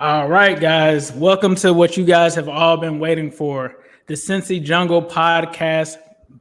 All right, guys. Welcome to what you guys have all been waiting for the Cincy Jungle Podcast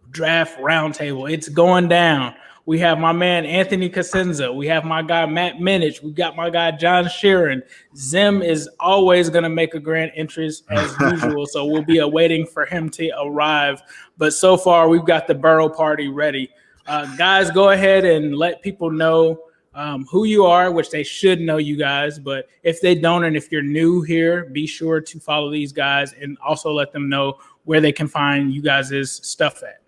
Draft Roundtable. It's going down. We have my man Anthony Cosenza. We have my guy Matt Minich. We got my guy John Sheeran. Zim is always going to make a grand entrance as usual, so we'll be awaiting for him to arrive. But so far, we've got the Burrow Party ready. Uh, guys, go ahead and let people know um, who you are, which they should know you guys. But if they don't, and if you're new here, be sure to follow these guys and also let them know where they can find you guys' stuff at.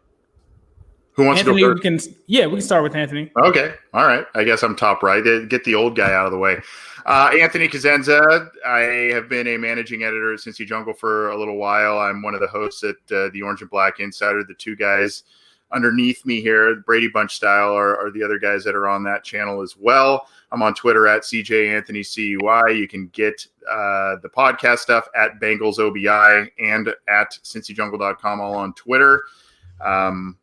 Who wants Anthony, to go we can yeah, we can start with Anthony. Okay. All right. I guess I'm top right. Get the old guy out of the way. Uh, Anthony Cosenza. I have been a managing editor at Cincy Jungle for a little while. I'm one of the hosts at uh, the Orange and Black Insider. The two guys underneath me here, Brady Bunch style, are, are, the other guys that are on that channel as well. I'm on Twitter at CJ Anthony CUI. You can get uh, the podcast stuff at Bengals OBI and at cincyjungle.com all on Twitter. Um,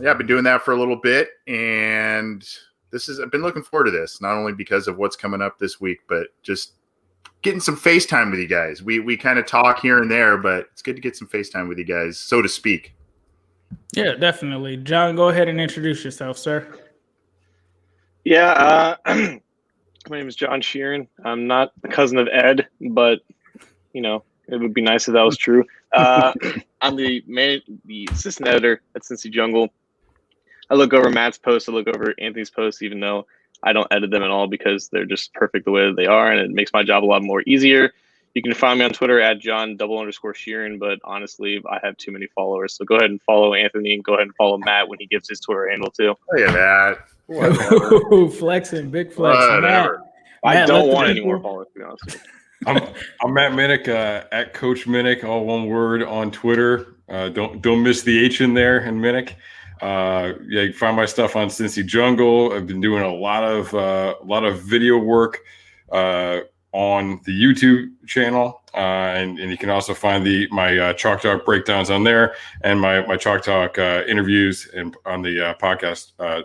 yeah, I've been doing that for a little bit, and this is I've been looking forward to this not only because of what's coming up this week, but just getting some FaceTime with you guys. We we kind of talk here and there, but it's good to get some FaceTime with you guys, so to speak. Yeah, definitely. John, go ahead and introduce yourself, sir. Yeah, uh, my name is John Sheeran. I'm not the cousin of Ed, but you know it would be nice if that was true. Uh, I'm the man, the assistant editor at Cincy Jungle. I look over Matt's posts. I look over Anthony's posts, even though I don't edit them at all because they're just perfect the way that they are, and it makes my job a lot more easier. You can find me on Twitter at John double underscore Sheeran, but honestly, I have too many followers. So go ahead and follow Anthony and go ahead and follow Matt when he gives his Twitter handle too. Look at that. Flexing, big flex. Matt, I Matt, don't want any more people- followers, to be honest with you. I'm, I'm Matt Minich uh, at Coach Minich, all one word on Twitter. Uh, don't don't miss the H in there in Minich. Uh, yeah, you can find my stuff on Cincy Jungle. I've been doing a lot of uh, a lot of video work uh, on the YouTube channel, uh, and, and you can also find the my uh, Chalk Talk breakdowns on there, and my my Chalk Talk uh, interviews and on the uh, podcast uh,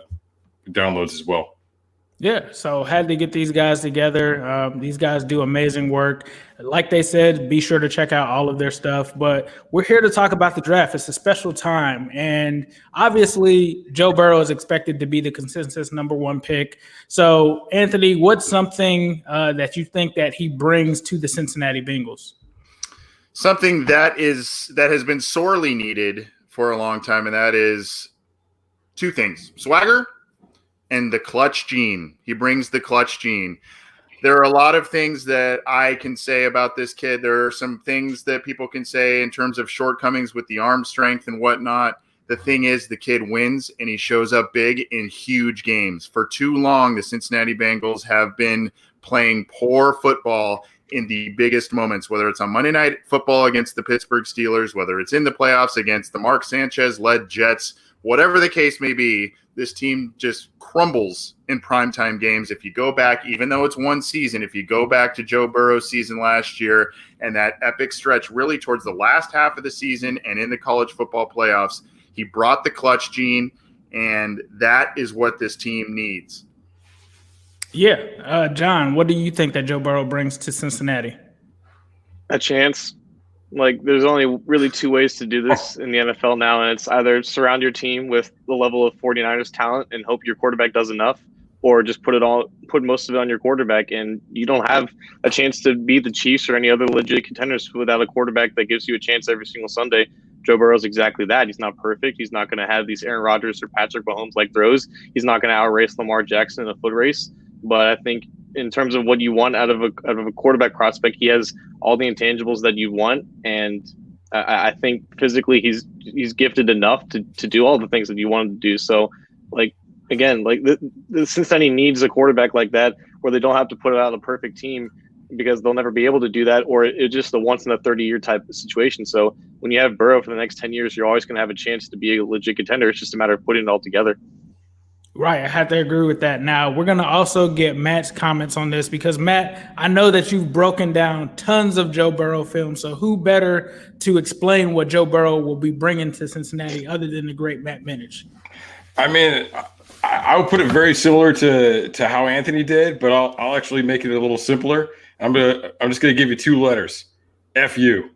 downloads as well. Yeah, so had to get these guys together. Um, these guys do amazing work. Like they said, be sure to check out all of their stuff. But we're here to talk about the draft. It's a special time. And obviously, Joe Burrow is expected to be the consensus number one pick. So, Anthony, what's something uh, that you think that he brings to the Cincinnati Bengals? Something that is that has been sorely needed for a long time, and that is two things: swagger and the clutch gene. He brings the clutch gene. There are a lot of things that I can say about this kid. There are some things that people can say in terms of shortcomings with the arm strength and whatnot. The thing is, the kid wins and he shows up big in huge games. For too long, the Cincinnati Bengals have been playing poor football in the biggest moments, whether it's on Monday Night Football against the Pittsburgh Steelers, whether it's in the playoffs against the Mark Sanchez led Jets, whatever the case may be, this team just crumbles in primetime games. If you go back, even though it's one season, if you go back to Joe Burrow's season last year and that epic stretch really towards the last half of the season and in the college football playoffs, he brought the clutch gene, and that is what this team needs. Yeah. Uh, John, what do you think that Joe Burrow brings to Cincinnati? A chance. Like, there's only really two ways to do this in the NFL now, and it's either surround your team with the level of 49ers talent and hope your quarterback does enough, or just put it all, put most of it on your quarterback, and you don't have a chance to beat the Chiefs or any other legit contenders without a quarterback that gives you a chance every single Sunday. Joe Burrow's exactly that. He's not perfect. He's not going to have these Aaron Rodgers or Patrick Mahomes like throws. He's not going to outrace Lamar Jackson in a foot race. But I think in terms of what you want out of a out of a quarterback prospect, he has all the intangibles that you want, and I, I think physically he's he's gifted enough to to do all the things that you want him to do. So, like again, like the, the needs a quarterback like that, where they don't have to put out a perfect team because they'll never be able to do that, or it's just a once in a 30 year type of situation. So when you have Burrow for the next 10 years, you're always going to have a chance to be a legit contender. It's just a matter of putting it all together. Right, I have to agree with that. Now we're gonna also get Matt's comments on this because Matt, I know that you've broken down tons of Joe Burrow films. So who better to explain what Joe Burrow will be bringing to Cincinnati other than the great Matt Minich? I mean, I, I would put it very similar to to how Anthony did, but I'll I'll actually make it a little simpler. I'm gonna I'm just gonna give you two letters, F U.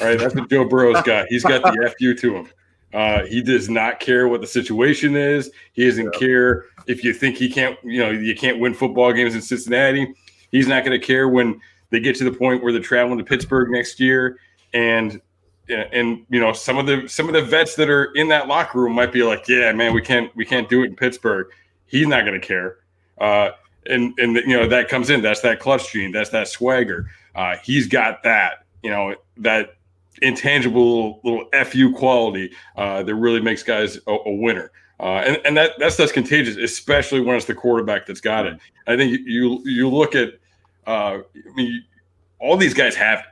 All right, that's what Joe Burrow's got. He's got the F U to him. Uh, he does not care what the situation is. He doesn't yeah. care if you think he can't, you know, you can't win football games in Cincinnati. He's not going to care when they get to the point where they're traveling to Pittsburgh next year, and and you know some of the some of the vets that are in that locker room might be like, yeah, man, we can't we can't do it in Pittsburgh. He's not going to care. Uh, and and you know that comes in. That's that clutch gene. That's that swagger. Uh, he's got that. You know that intangible little, fu quality uh, that really makes guys a, a winner. Uh, and and that that's that's contagious, especially when it's the quarterback that's got it. I think you you look at, uh, I mean, all these guys have it.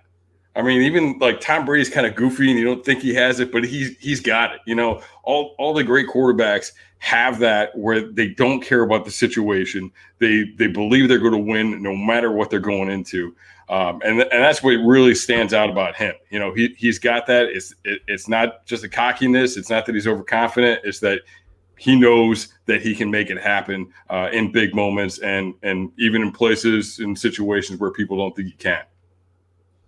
I mean, even like Tom Brady's kind of goofy, and you don't think he has it, but he's he's got it. You know, all all the great quarterbacks have that where they don't care about the situation. They they believe they're going to win no matter what they're going into. Um, and, and that's what really stands out about him. You know, he, he's got that. It's, it, it's not just a cockiness. It's not that he's overconfident. It's that he knows that he can make it happen uh, in big moments and, and even in places and situations where people don't think he can.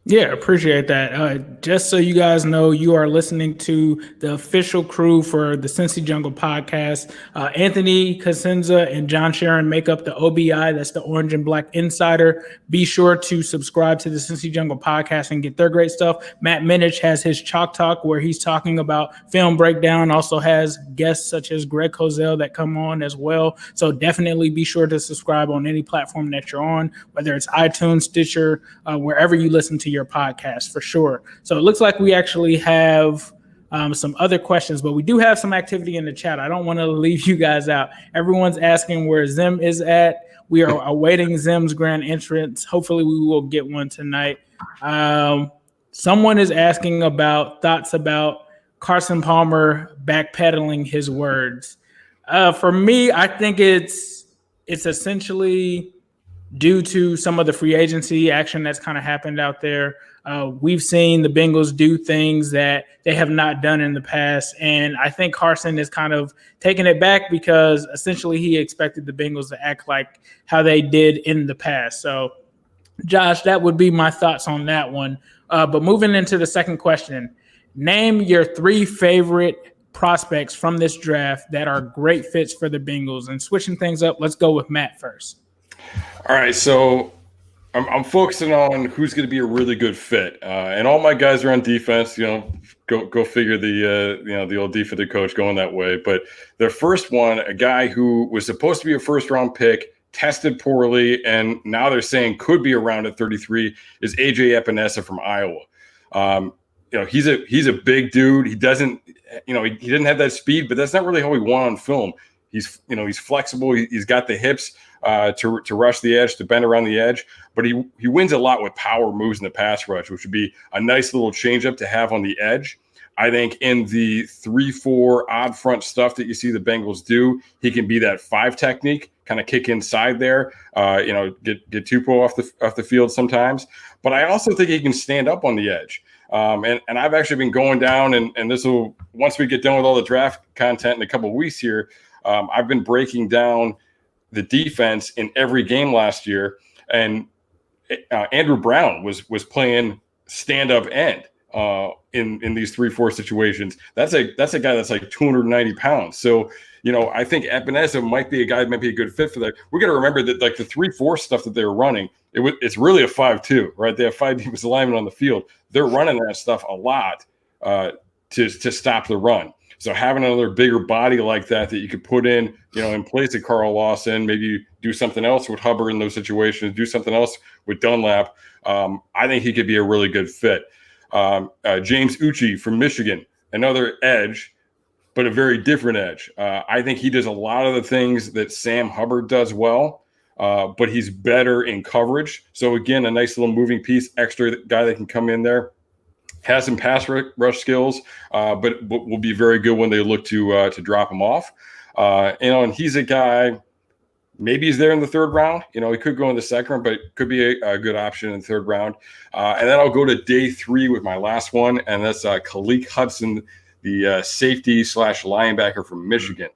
Yeah, appreciate that. Uh, just so you guys know, you are listening to the official crew for the Cincy Jungle podcast. Uh, Anthony Cosenza and John Sheeran make up the OBI, that's the Orange and Black Insider. Be sure to subscribe to the Cincy Jungle podcast and get their great stuff. Matt Minich has his Chalk Talk where he's talking about film breakdown, also has guests such as Greg Cosell that come on as well. So definitely be sure to subscribe on any platform that you're on, whether it's iTunes, Stitcher, uh, wherever you listen to your your podcast for sure. So it looks like we actually have um, some other questions, but we do have some activity in the chat. I don't want to leave you guys out. Everyone's asking where Zim is at. We are awaiting Zim's grand entrance. Hopefully, we will get one tonight. Um, someone is asking about thoughts about Carson Palmer backpedaling his words. Uh, for me, I think it's it's essentially due to some of the free agency action that's kind of happened out there. Uh, we've seen the Bengals do things that they have not done in the past. And I think Carson is kind of taking it back because essentially he expected the Bengals to act like how they did in the past. So, Josh, that would be my thoughts on that one. Uh, but moving into the second question, name your three favorite prospects from this draft that are great fits for the Bengals. And switching things up, let's go with Matt first. All right, so I'm, I'm focusing on who's going to be a really good fit, uh, and all my guys are on defense. You know, go go figure the uh, you know the old defensive coach going that way. But the first one, a guy who was supposed to be a first round pick, tested poorly, and now they're saying could be around at 33, is AJ Epenesa from Iowa. Um, you know, he's a he's a big dude. He doesn't, you know, he, he didn't have that speed, but that's not really how he won on film He's you know he's flexible. He, has got the hips uh, to to rush the edge, to bend around the edge. But he he wins a lot with power moves in the pass rush, which would be a nice little changeup to have on the edge. I think in the three four odd front stuff that you see the Bengals do, he can be that five technique, kind of kick inside there. Uh, you know, get get Tupou off the off the field sometimes. But I also think he can stand up on the edge. Um, and, and I've actually been going down, and, and this will, once we get done with all the draft content in a couple weeks here, um, I've been breaking down the defense in every game last year. And uh, Andrew Brown was was playing stand up end uh, in in these three four situations. That's a that's a guy that's like 290 pounds. So you know I think Epenesa might be a guy that might be a good fit for that. We got to remember that like the three four stuff that they were running, it was it's really a five two, right? They have five defensive linemen on the field. They're running that stuff a lot uh, to to stop the run. So having another bigger body like that that you could put in, you know, in place of Carl Lawson, maybe do something else with Hubbard in those situations, do something else with Dunlap. Um, I think he could be a really good fit. Um, uh, James Uche from Michigan, another edge, but a very different edge. Uh, I think he does a lot of the things that Sam Hubbard does well. Uh, but he's better in coverage. So again, a nice little moving piece, extra guy that can come in there has some pass rush skills, uh, but, but will be very good when they look to uh, to drop him off. Uh, you know, and he's a guy. Maybe he's there in the third round. You know, he could go in the second but could be a, a good option in the third round. Uh, and then I'll go to day three with my last one, and that's uh, Khaleke Hudson, the uh, safety slash linebacker from Michigan.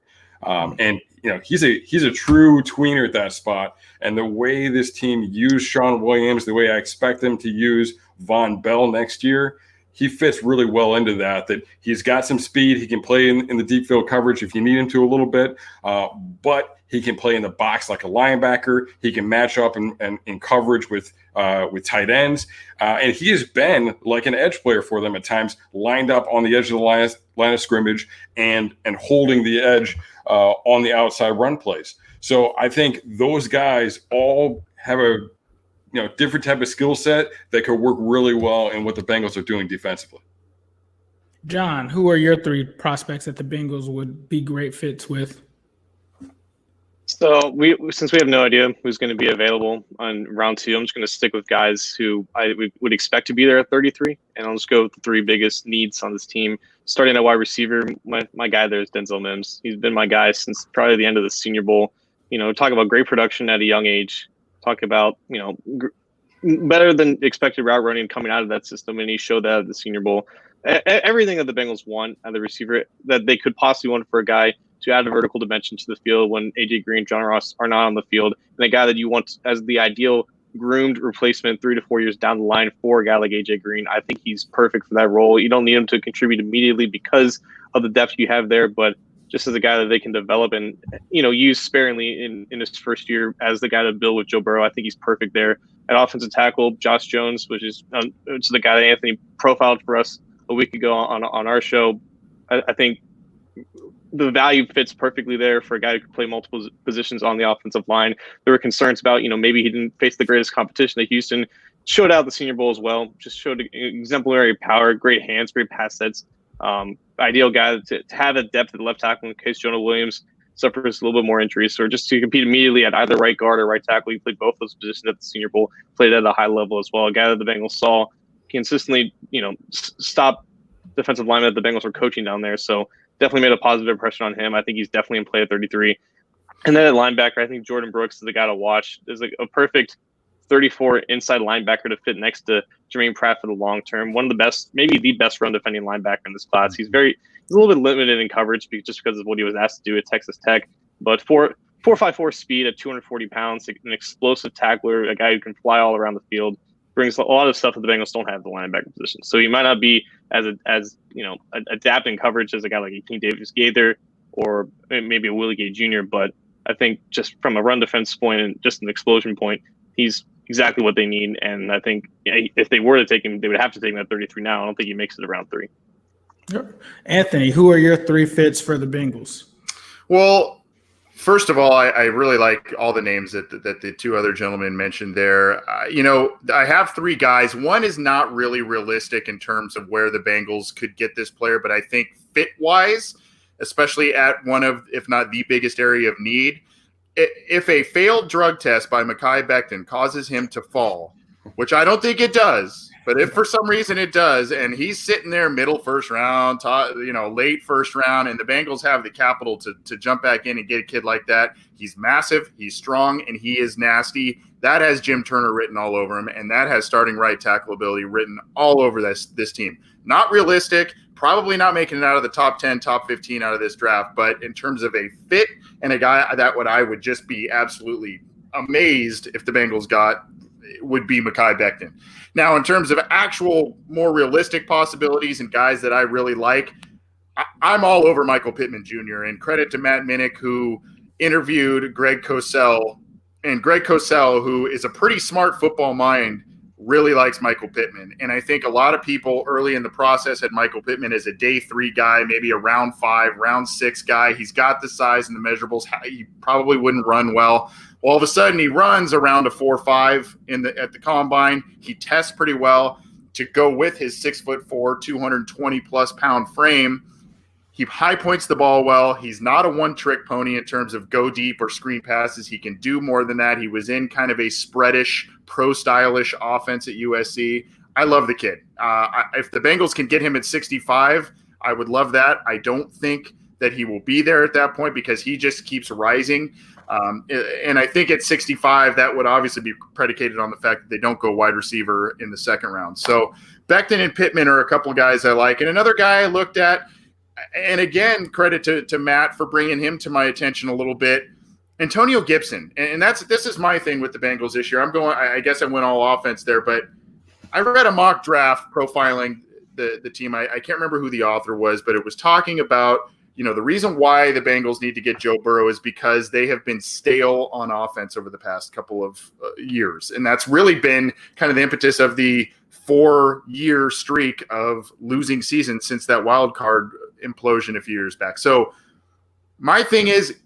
Um, and you know, he's a he's a true tweener at that spot. And the way this team used Shawn Williams, the way I expect them to use Vonn Bell next year, he fits really well into that. That he's got some speed. He can play in, in the deep field coverage if you need him to a little bit, uh, but he can play in the box like a linebacker. He can match up in, in, in coverage with uh, with tight ends, uh, and he has been like an edge player for them at times, lined up on the edge of the line, line of scrimmage and and holding the edge uh, on the outside run plays. So I think those guys all have a you know different type of skill set that could work really well in what the Bengals are doing defensively. John, who are your three prospects that the Bengals would be great fits with? So we, since we have no idea who's going to be available on round two, I'm just going to stick with guys who I would expect to be there at 33, and I'll just go with the three biggest needs on this team. Starting at wide receiver, my, my guy there is Denzel Mims. He's been my guy since probably the end of the Senior Bowl. You know, talk about great production at a young age talk about you know gr- better than expected route running coming out of that system, and he showed that at the Senior Bowl. A- everything that the Bengals want at the receiver that they could possibly want for a guy to add a vertical dimension to the field when AJ Green, John Ross are not on the field, and a guy that you want as the ideal groomed replacement three to four years down the line for a guy like AJ Green. I think he's perfect for that role. You don't need him to contribute immediately because of the depth you have there, but just as a guy that they can develop and you know use sparingly in, in his first year as the guy to build with Joe Burrow. I think he's perfect there. At offensive tackle, Josh Jones, which is um, which is the guy that Anthony profiled for us a week ago on on our show. I, I think the value fits perfectly there for a guy who can play multiple positions on the offensive line. There were concerns about, you know, maybe he didn't face the greatest competition at Houston. Showed out the Senior Bowl as well. Just showed exemplary power, great hands, great pass sets. Um, ideal guy to, to, have a depth at left tackle in case Jonah Williams suffers a little bit more injuries, or just to compete immediately at either right guard or right tackle. He played both those positions at the Senior Bowl, played at a high level as well. A guy that the Bengals saw consistently, you know, s- stop defensive linemen that the Bengals were coaching down there. So definitely made a positive impression on him. I think he's definitely in play at 33. And then at linebacker, I think Jordyn Brooks is the guy to watch. There's like a perfect 34 inside linebacker to fit next to Germaine Pratt for the long term. One of the best, maybe the best run defending linebacker in this class. He's very, he's a little bit limited in coverage just because of what he was asked to do at Texas Tech. But four, four five four speed at 240 pounds, an explosive tackler, a guy who can fly all around the field, brings a lot of stuff that the Bengals don't have at the linebacker position. So he might not be as a, as you know adapting coverage as a guy like King Davis Gaither or maybe a Willie Gay Jr. But I think just from a run defense point and just an explosion point, he's exactly what they need. And I think if they were to take him, they would have to take him at 33 now. I don't think he makes it around three. Anthony, who are your three fits for the Bengals? Well, first of all, I, I really like all the names that, that, that the two other gentlemen mentioned there. Uh, you know, I have three guys. One is not really realistic in terms of where the Bengals could get this player, but I think fit wise, especially at one of, if not the biggest area of need. If a failed drug test by Mekhi Becton causes him to fall, which I don't think it does, but if for some reason it does, and he's sitting there middle first round, you know, late first round, and the Bengals have the capital to, to jump back in and get a kid like that, he's massive, he's strong, and he is nasty. That has Jim Turner written all over him, and that has starting right tackle ability written all over this this team. Not realistic, probably not making it out of the top 10, top 15 out of this draft, but in terms of a fit and a guy that would I would just be absolutely amazed if the Bengals got would be Mekhi Becton. Now, in terms of actual more realistic possibilities and guys that I really like, I, am all over Michael Pittman Jr. And credit to Matt Minich, who interviewed Greg Cosell. And Greg Cosell, who is a pretty smart football mind, really likes Michael Pittman. And I think a lot of people early in the process had Michael Pittman as a day three guy, maybe a round five, round six guy. He's got the size and the measurables. He probably wouldn't run well. All of a sudden, he runs around a four five in the at the combine. He tests pretty well to go with his six foot four, 220 plus pound frame. He high points the ball well. He's not a one trick pony in terms of go deep or screen passes. He can do more than that. He was in kind of a spreadish, pro stylish offense at USC. I love the kid. Uh, if the Bengals can get him at 65, I would love that. I don't think that he will be there at that point because he just keeps rising. Um, and I think at 65, that would obviously be predicated on the fact that they don't go wide receiver in the second round. So Becton and Pittman are a couple of guys I like. And another guy I looked at, and again, credit to, to Matt for bringing him to my attention a little bit. Antonio Gibson, and that's this is my thing with the Bengals this year. I'm going. I guess I went all offense there, but I read a mock draft profiling the the team. I, I can't remember who the author was, but it was talking about you know, the reason why the Bengals need to get Joe Burrow is because they have been stale on offense over the past couple of uh, years. And that's really been kind of the impetus of the four year streak of losing seasons since that wild card implosion a few years back. So, my thing is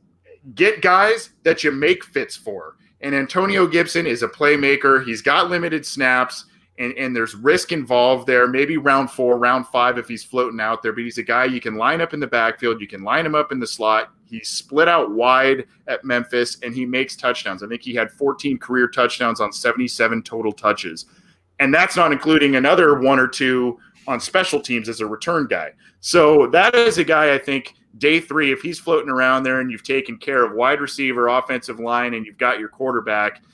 get guys that you make fits for. And Antonio Gibson is a playmaker, he's got limited snaps and, and there's risk involved there. Maybe round four, round five if he's floating out there, but he's a guy you can line up in the backfield, you can line him up in the slot. He's split out wide at Memphis and he makes touchdowns. I think he had 14 career touchdowns on 77 total touches. And that's not including another one or two on special teams as a return guy. So that is a guy I think day three, if he's floating around there and you've taken care of wide receiver, offensive line, and you've got your quarterback –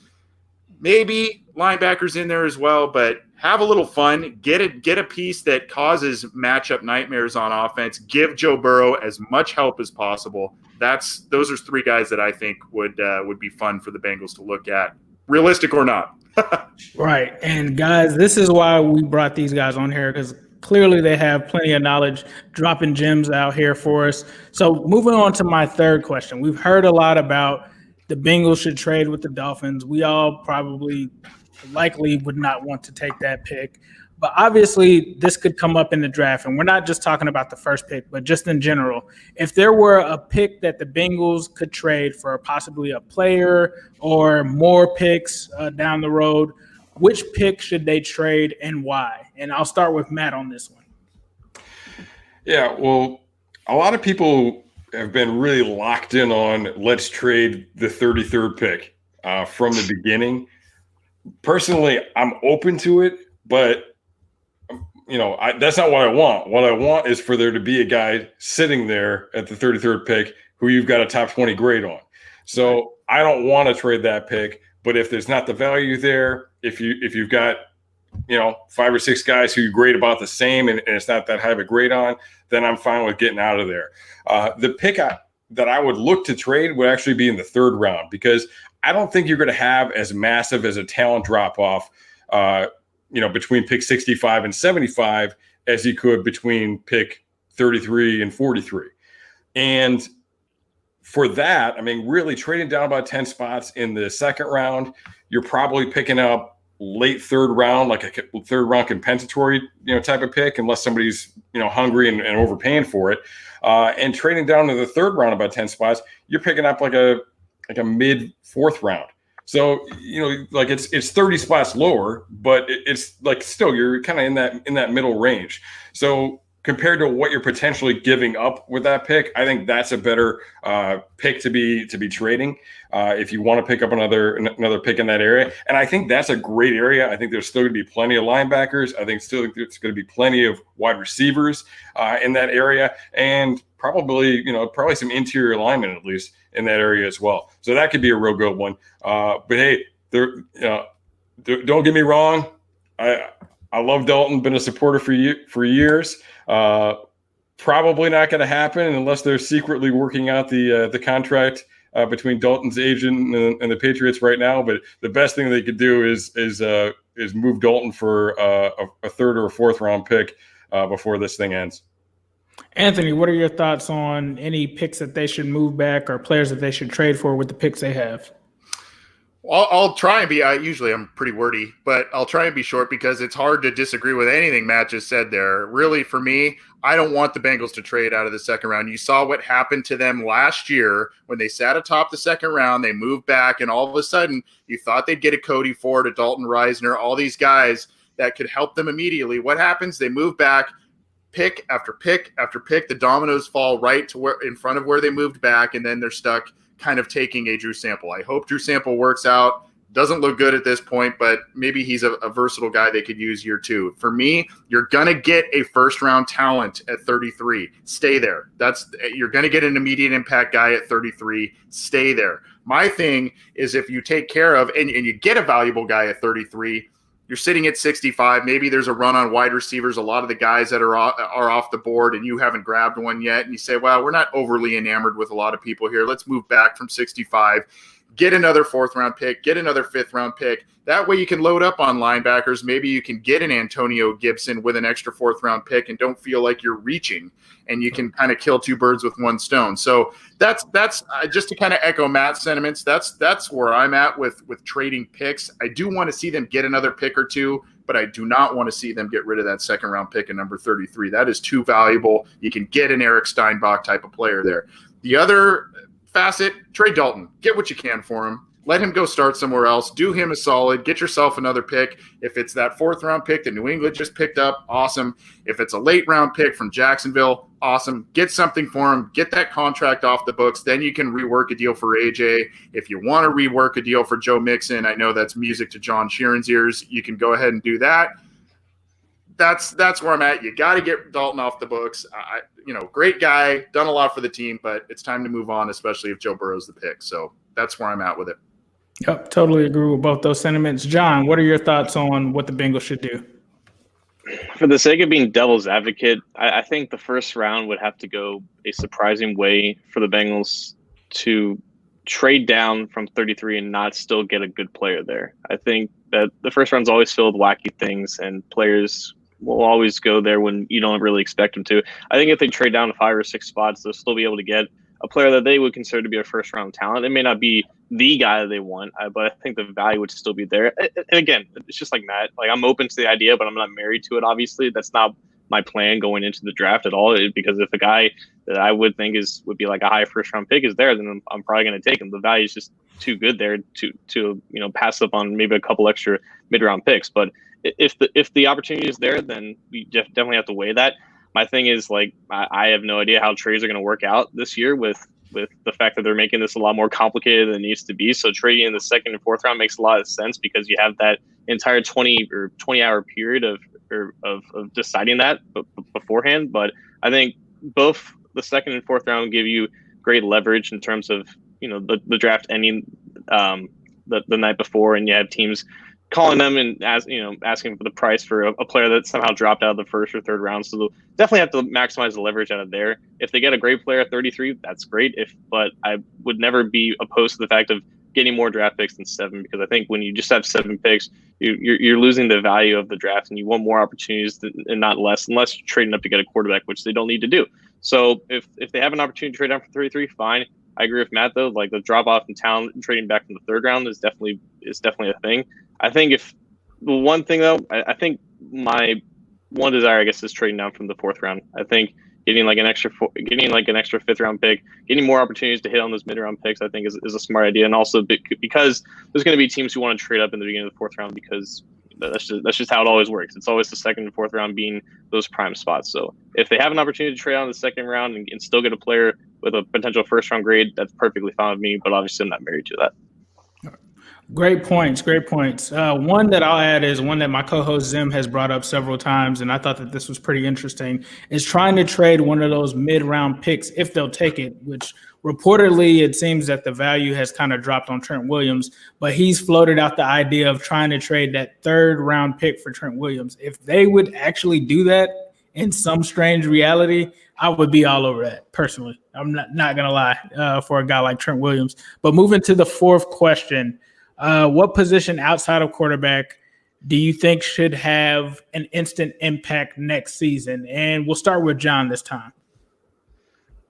maybe linebackers in there as well, but have a little fun. Get a get a piece that causes matchup nightmares on offense. Give Joe Burrow as much help as possible. That's those are three guys that I think would uh, would be fun for the Bengals to look at, realistic or not. right, and guys, this is why we brought these guys on here because clearly they have plenty of knowledge, dropping gems out here for us. So moving on to my third question, we've heard a lot about the Bengals should trade with the Dolphins. We all probably likely would not want to take that pick. But obviously, this could come up in the draft. And we're not just talking about the first pick, but just in general. If there were a pick that the Bengals could trade for possibly a player or more picks uh, down the road, which pick should they trade and why? And I'll start with Matt on this one. Yeah, well, a lot of people have been really locked in on let's trade the 33rd pick uh, from the beginning. Personally, I'm open to it, but you know I, that's not what I want. What I want is for there to be a guy sitting there at the 33rd pick who you've got a top 20 grade on. So I don't want to trade that pick. But if there's not the value there, if you if you've got you know five or six guys who you grade about the same and, and it's not that high of a grade on, then I'm fine with getting out of there. Uh, the pick I, that I would look to trade would actually be in the third round because I don't think you're going to have as massive as a talent drop off, uh, you know, between pick 65 and 75 as you could between pick 33 and 43. And for that, I mean, really trading down about 10 spots in the second round, you're probably picking up late third round, like a third round compensatory, you know, type of pick, unless somebody's you know hungry and, and overpaying for it. Uh, and trading down to the third round about ten spots, you're picking up like a like a mid fourth round. So you know, like it's it's thirty spots lower, but it, it's like still you're kind of in that in that middle range. So compared to what you're potentially giving up with that pick, I think that's a better uh, pick to be to be trading uh, if you want to pick up another another pick in that area. And I think that's a great area. I think there's still going to be plenty of linebackers. I think still there's going to be plenty of wide receivers uh, in that area, and probably you know probably some interior linemen at least in that area as well. So that could be a real good one. Uh, but hey, there you know, don't get me wrong. I I love Dalton. Been a supporter for you for years. Uh, probably not going to happen unless they're secretly working out the uh, the contract uh, between Dalton's agent and, and, the Patriots right now. But the best thing they could do is is uh, is move Dalton for uh, a, a, third or a fourth round pick uh, before this thing ends. Anthony, what are your thoughts on any picks that they should move back or players that they should trade for with the picks they have? I'll, I'll, try and be. I usually I'm pretty wordy, but I'll try and be short because it's hard to disagree with anything Matt just said there. Really, for me, I don't want the Bengals to trade out of the second round. You saw what happened to them last year when they sat atop the second round. They moved back, and all of a sudden, you thought they'd get a Cody Ford, a Dalton Risner, all these guys that could help them immediately. What happens? They move back, pick after pick after pick. The dominoes fall right to where in front of where they moved back, and then they're stuck kind of taking a Drew Sample. I hope Drew Sample works out. Doesn't look good at this point, but maybe he's a, a versatile guy they could use year two. For me, you're gonna get a first round talent at 33. Stay there. That's you're gonna get an immediate impact guy at 33. Stay there. My thing is if you take care of and, and you get a valuable guy at 33, you're sitting at 65. Maybe there's a run on wide receivers. A lot of the guys that are off, are off the board, and you haven't grabbed one yet. And you say, "Well, we're not overly enamored with a lot of people here. Let's move back from 65." Get another fourth round pick, get another fifth round pick. That way you can load up on linebackers. Maybe you can get an Antonio Gibson with an extra fourth round pick and don't feel like you're reaching and you can kind of kill two birds with one stone. So that's that's uh, just to kind of echo Matt's sentiments. That's that's where I'm at with with trading picks. I do want to see them get another pick or two, but I do not want to see them get rid of that second round pick at number 33. That is too valuable. You can get an Eric Steinbach type of player there. The other facet, trade Dalton. Get what you can for him. Let him go start somewhere else. Do him a solid. Get yourself another pick. If it's that fourth round pick that New England just picked up, awesome. If it's a late round pick from Jacksonville, awesome. Get something for him. Get that contract off the books. Then you can rework a deal for AJ. If you want to rework a deal for Joe Mixon, I know that's music to John Sheeran's ears. You can go ahead and do that. That's that's where I'm at. You got to get Dalton off the books. I, you know, great guy, done a lot for the team, but it's time to move on, especially if Joe Burrow's the pick. So that's where I'm at with it. Yep, totally agree with both those sentiments. John, what are your thoughts on what the Bengals should do? For the sake of being devil's advocate, I, I think the first round would have to go a surprising way for the Bengals to trade down from 33 and not still get a good player there. I think that the first round's always filled with wacky things, and players will always go there when you don't really expect them to. I think if they trade down to five or six spots, they'll still be able to get a player that they would consider to be a first round talent. It may not be the guy that they want, uh, but I think the value would still be there. And again, it's just like Matt. Like I'm open to the idea, but I'm not married to it. Obviously, that's not my plan going into the draft at all. Because if a guy that I would think is would be like a high first round pick is there, then I'm, I'm probably going to take him. The value is just too good there to to you know pass up on maybe a couple extra mid round picks. But if the if the opportunity is there, then we definitely have to weigh that my thing is like I, I have no idea how trades are going to work out this year with with the fact that they're making this a lot more complicated than it needs to be. So trading in the second and fourth round makes a lot of sense because you have that entire 20 or 20 hour period of or, of, of deciding that beforehand. But I think both the second and fourth round give you great leverage in terms of you know the, the draft ending um, the, the night before, and you have teams calling them and as you know asking for the price for a, a, player that somehow dropped out of the first or third round. So they'll definitely have to maximize the leverage out of there. If they get a great player at 33, that's great. If but I would never be opposed to the fact of getting more draft picks than seven because I think when you just have seven picks, you, you're, you're losing the value of the draft and you want more opportunities than, and not less, unless you're trading up to get a quarterback, which they don't need to do. So if if they have an opportunity to trade down for 33, fine. I agree with Matt though. Like the drop off in talent trading back from the third round is definitely is definitely a thing. I think if the one thing though, I, I, think my one desire, I guess, is trading down from the fourth round. I think getting like an extra, getting like an extra fifth round pick, getting more opportunities to hit on those mid round picks, I think is, is a smart idea. And also because there's going to be teams who want to trade up in the beginning of the fourth round because That's just that's just how it always works. It's always the second and fourth round being those prime spots. So if they have an opportunity to trade on the second round and, and still get a player with a potential first round grade, that's perfectly fine with me. But obviously, I'm not married to that. Great points. Great points. Uh, one that I'll add is one that my co-host Zim has brought up several times, and I thought that this was pretty interesting. Is trying to trade one of those mid-round picks if they'll take it, which reportedly it seems that the value has kind of dropped on Trent Williams, but he's floated out the idea of trying to trade that third round pick for Trent Williams. If they would actually do that in some strange reality, I would be all over that personally. I'm not, not gonna lie uh, for a guy like Trent Williams. But moving to the fourth question. Uh, what position outside of quarterback do you think should have an instant impact next season? And we'll start with John this time.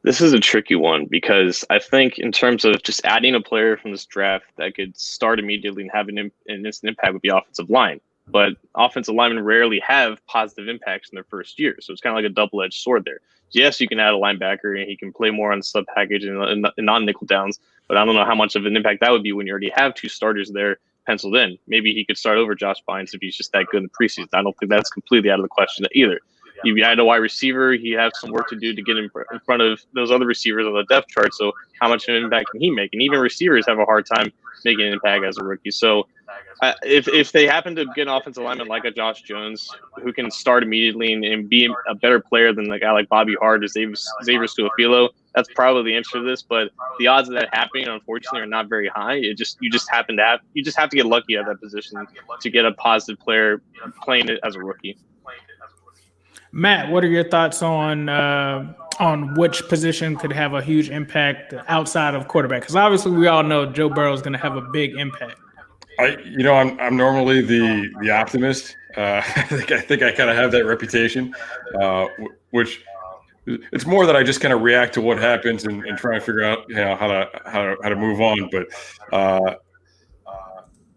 This is a tricky one because I think, in terms of just adding a player from this draft that could start immediately and have an, an instant impact, would be offensive line. But offensive linemen rarely have positive impacts in their first year. So it's kind of like a double edged sword there. Yes, you can add a linebacker and he can play more on sub package and, and, non nickel downs, but I don't know how much of an impact that would be when you already have two starters there penciled in. Maybe he could start over Josh Bynes if he's just that good in the preseason. I don't think that's completely out of the question either. You add a wide receiver, he has some work to do to get in front of those other receivers on the depth chart. So how much of an impact can he make? And even receivers have a hard time making an impact as a rookie. So uh, if if they happen to get an offensive lineman like a Josh Jones who can start immediately and, and be a better player than a guy like Bobby Hart or Xavier, Xavier Su'a-Filo, that's probably the answer to this. But the odds of that happening, unfortunately, are not very high. It just you just happen to have you just have to get lucky at that position to get a positive player playing it as a rookie. Matt, what are your thoughts on uh, on which position could have a huge impact outside of quarterback? Because obviously, we all know Joe Burrow is going to have a big impact. I, you know, I'm I'm normally the the optimist. Uh, I think I think I kind of have that reputation, uh, which it's more that I just kind of react to what happens and, and, try to figure out you know how to how to, how to move on. But uh,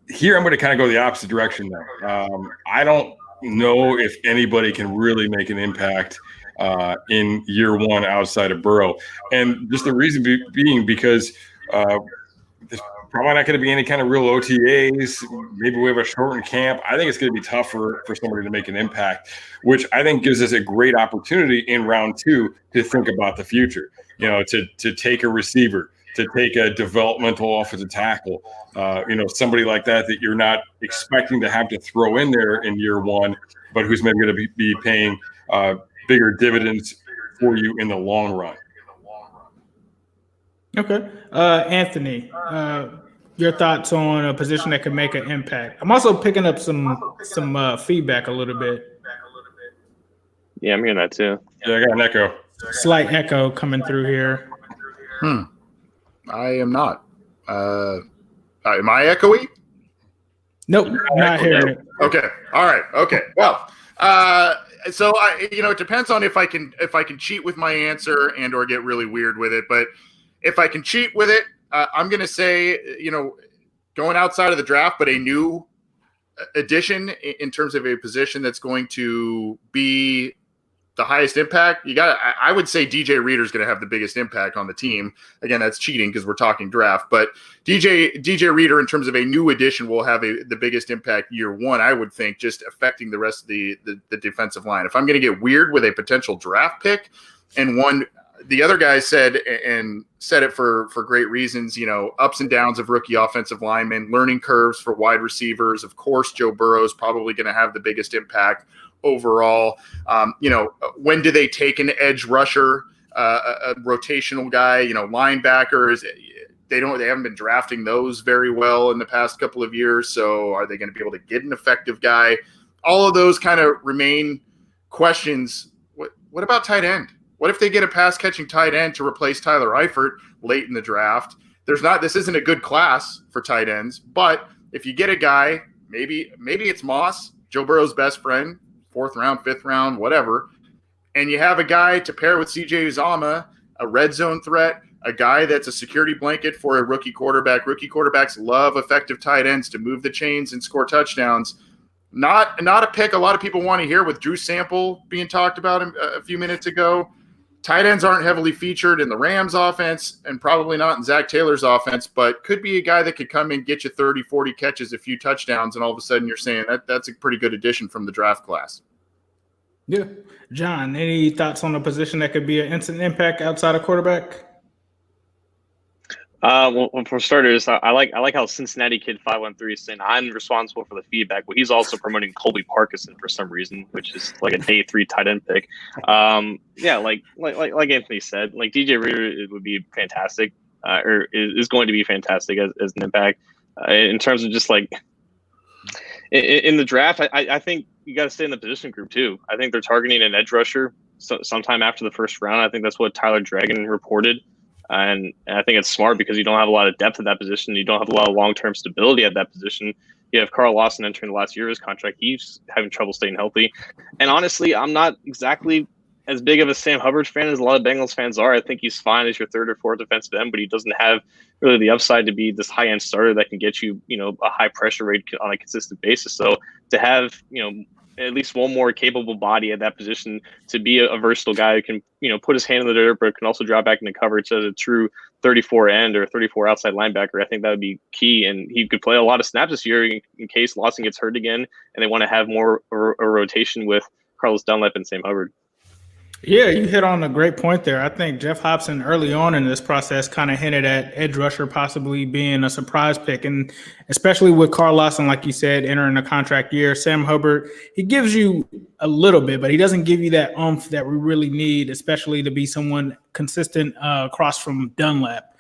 here I'm going to kind of go the opposite direction. Um, I don't know if anybody can really make an impact uh, in year one outside of Burrow, and just the reason be, being because uh, there's probably not going to be any kind of real OTAs. Maybe we have a shortened camp. I think it's going to be tougher for somebody to make an impact, which I think gives us a great opportunity in round two to think about the future. You know, to to take a receiver, to take a developmental offensive tackle, uh, you know, somebody like that that you're not expecting to have to throw in there in year one, but who's maybe going to be, be paying uh, bigger dividends for you in the long run. Okay, uh, Anthony, uh, your thoughts on a position that could make an impact? I'm also picking up some some uh, feedback a little bit. Yeah, I'm hearing that too. Yeah, I got an echo. Slight echo coming through here. Hmm. I am not. Uh, am I echoey? Nope, not hearing it. Okay. All right. Okay. Well, uh, so I, you know, it depends on if I can if I can cheat with my answer and or get really weird with it. But if I can cheat with it, uh, I'm to say, you know, going outside of the draft, but a new addition in terms of a position that's going to be the highest impact, you got. I would say DJ Reader is going to have the biggest impact on the team. Again, that's cheating because we're talking draft, but DJ DJ Reader in terms of a new addition will have a, the biggest impact year one. I would think just affecting the rest of the, the, the defensive line. If I'm going to get weird with a potential draft pick and one the other guy said and said it for for great reasons you know ups and downs of rookie offensive linemen learning curves for wide receivers of course joe burrow is probably going to have the biggest impact overall. Um, you know, when do they take an edge rusher, uh, a, a, rotational guy? You know, linebackers. They don't. They haven't been drafting those very well in the past couple of years. So, are they going to be able to get an effective guy? All of those kind of remain questions. What What about tight end? What if they get a pass catching tight end to replace Tyler Eifert late in the draft? There's not. This isn't a good class for tight ends, but if you get a guy, maybe maybe it's Moss, Joe Burrow's best friend, fourth round, fifth round, whatever, and you have a guy to pair with CJ Uzomah, a red zone threat, a guy that's a security blanket for a rookie quarterback. Rookie quarterbacks love effective tight ends to move the chains and score touchdowns. Not not a pick a lot of people want to hear with Drew Sample being talked about a few minutes ago. Tight ends aren't heavily featured in the Rams offense and probably not in Zac Taylor's offense, but could be a guy that could come and get you 30, 40 catches, a few touchdowns, and all of a sudden you're saying that that's a pretty good addition from the draft class. Yeah. John, any thoughts on a position that could be an instant impact outside of quarterback? Uh, well, for starters, I, like I like how Cincinnati Kid Five One Three is saying I'm responsible for the feedback, but he's also promoting Colby Parkinson for some reason, which is like a day three tight end pick. Um, yeah, like like like, like Anthony said, like DJ Reader would be fantastic, uh, or is, is going to be fantastic as, as an impact uh, in terms of just like in, in the draft. I, I think you got to stay in the position group too. I think they're targeting an edge rusher so, sometime after the first round. I think that's what Tyler Dragon reported. And, and I think it's smart because you don't have a lot of depth at that position. You don't have a lot of long term stability at that position. You have Carl Lawson entering the last year of his contract. He's having trouble staying healthy. And honestly, I'm not exactly as big of a Sam Hubbard fan as a lot of Bengals fans are. I think he's fine as your third or fourth defensive end, but he doesn't have really the upside to be this high end starter that can get you, you know, a high pressure rate on a consistent basis. So to have, you know, at least one more capable body at that position to be a, a, versatile guy who can, you know, put his hand in the dirt, but can also drop back into coverage as a true 34 end or 34 outside linebacker. I think that would be key. And he could play a lot of snaps this year in, in case Lawson gets hurt again and they want to have more a, a rotation with Carlos Dunlap and Sam Hubbard. Yeah, you hit on a great point there. I think Geoff Hobson early on in this process kind of hinted at edge rusher possibly being a surprise pick. And especially with Carl Lawson, like you said, entering a contract year, Sam Hubbard, he gives you a little bit, but he doesn't give you that oomph that we really need, especially to be someone consistent uh, across from Dunlap.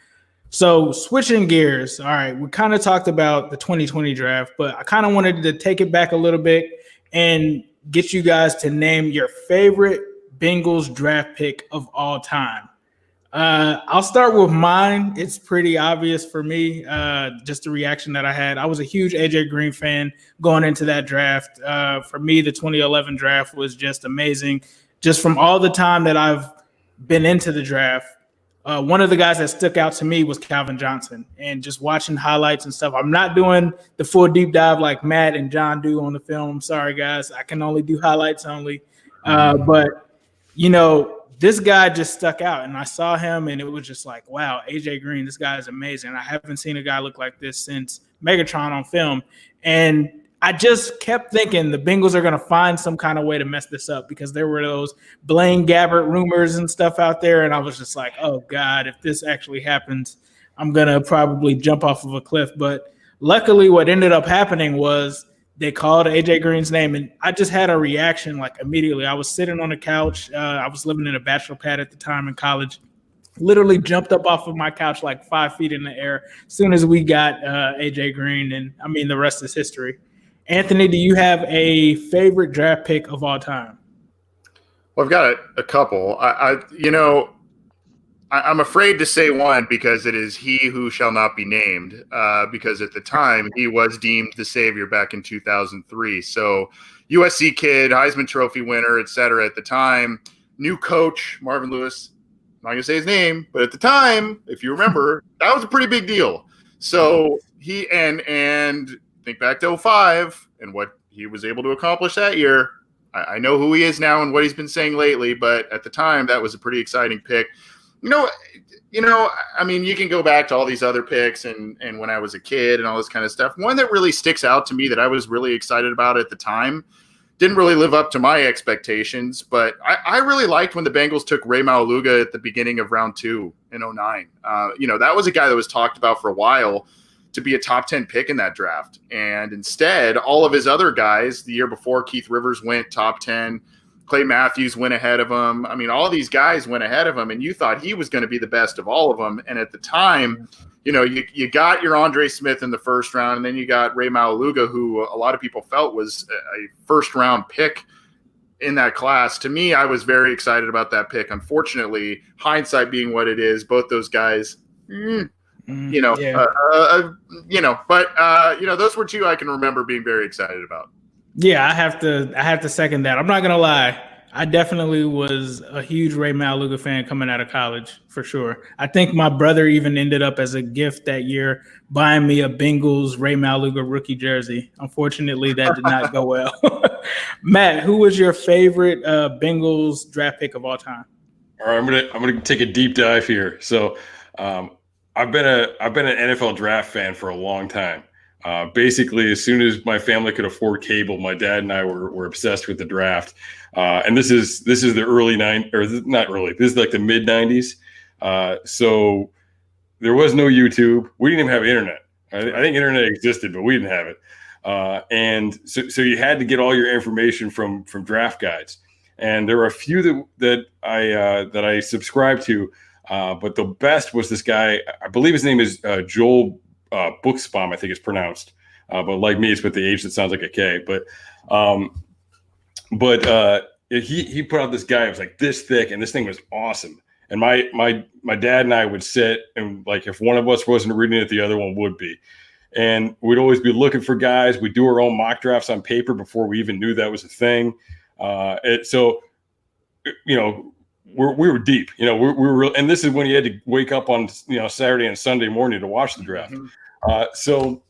So switching gears, all right, we kind of talked about the 2020 draft, but I kind of wanted to take it back a little bit and get you guys to name your favorite Bengals draft pick of all time? Uh, I'll start with mine. It's pretty obvious for me, uh, just the reaction that I had. I was a huge AJ Green fan going into that draft. Uh, for me, the 2011 draft was just amazing. Just from all the time that I've been into the draft, uh, one of the guys that stuck out to me was Calvin Johnson, and just watching highlights and stuff. I'm not doing the full deep dive like Matt and John do on the film. Sorry, guys, I can only do highlights only. Uh, but you know, this guy just stuck out and I saw him and it was just like, wow, AJ Green, this guy is amazing. I haven't seen a guy look like this since Megatron on film. And I just kept thinking the Bengals are going to find some kind of way to mess this up because there were those Blaine Gabbert rumors and stuff out there. And I was just like, oh God, if this actually happens, I'm going to probably jump off of a cliff. But luckily, what ended up happening was they called AJ Green's name, and I just had a reaction like immediately. I was sitting on the couch. Uh, I was living in a bachelor pad at the time in college. Literally jumped up off of my couch like five feet in the air as soon as we got uh, AJ Green, and I mean the rest is history. Anthony, do you have a favorite draft pick of all time? Well, I've got a, a couple. I, I, you know, I, am afraid to say one because it is he who shall not be named. Uh, because at the time he was deemed the savior back in 2003. So USC kid, Heisman Trophy winner, etc. At the time, new coach Marvin Lewis. I'm not gonna say his name, but at the time, if you remember, that was a pretty big deal. So he and and think back to 05 and what he was able to accomplish that year. I, I know who he is now and what he's been saying lately, but at the time, that was a pretty exciting pick you know, you know, I mean, you can go back to all these other picks and and when I was a kid and all this kind of stuff. One that really sticks out to me that I was really excited about at the time didn't really live up to my expectations, but I, I really liked when the Bengals took Ray Maualuga at the beginning of round two in 09. Uh, you know, that was a guy that was talked about for a while to be a top 10 pick in that draft. And instead, all of his other guys, the year before, Keith Rivers went top 10. Clay Matthews went ahead of him. I mean, all these guys went ahead of him, and you thought he was going to be the best of all of them. And at the time, you know, you, you got your Andre Smith in the first round, and then you got Ray Maualuga, who a lot of people felt was a first round pick in that class. To me, I was very excited about that pick. Unfortunately, hindsight being what it is, both those guys, mm, mm, you know, yeah. uh, uh, uh you know, but uh, you know, those were two I can remember being very excited about. Yeah, I have to. I have to second that. I'm not gonna lie. I definitely was a huge Ray Maualuga fan coming out of college for sure. I think my brother even ended up as a gift that year buying me a Bengals Ray Maualuga rookie jersey. Unfortunately, that did not go well. Matt, who was your favorite uh, Bengals draft pick of all time? All right, I'm gonna I'm gonna take a deep dive here. So, um, I've been a I've been an NFL draft fan for a long time. Uh, basically, as soon as my family could afford cable, my dad and I were, were obsessed with the draft. Uh, and this is this is the early nine or not early. This is like the mid '90s. Uh, so there was no YouTube. We didn't even have internet. I, I think internet existed, but we didn't have it. Uh, and so, so you had to get all your information from from draft guides. And there were a few that that I uh, that I subscribed to, uh, but the best was this guy. I believe his name is uh, Joel uh, Buchsbaum. I think it's pronounced. Uh, but like me, it's with the H that sounds like a K. But um, but uh, he he put out this guy. It was like this thick, and this thing was awesome. And my my my dad and I would sit and like if one of us wasn't reading it, the other one would be. And we'd always be looking for guys. We'd do our own mock drafts on paper before we even knew that was a thing. Uh, it, so, you know, we're, we were deep. You know, we, we were, real, and this is when you had to wake up on you know Saturday and Sunday morning to watch the draft. Mm-hmm. Uh, so,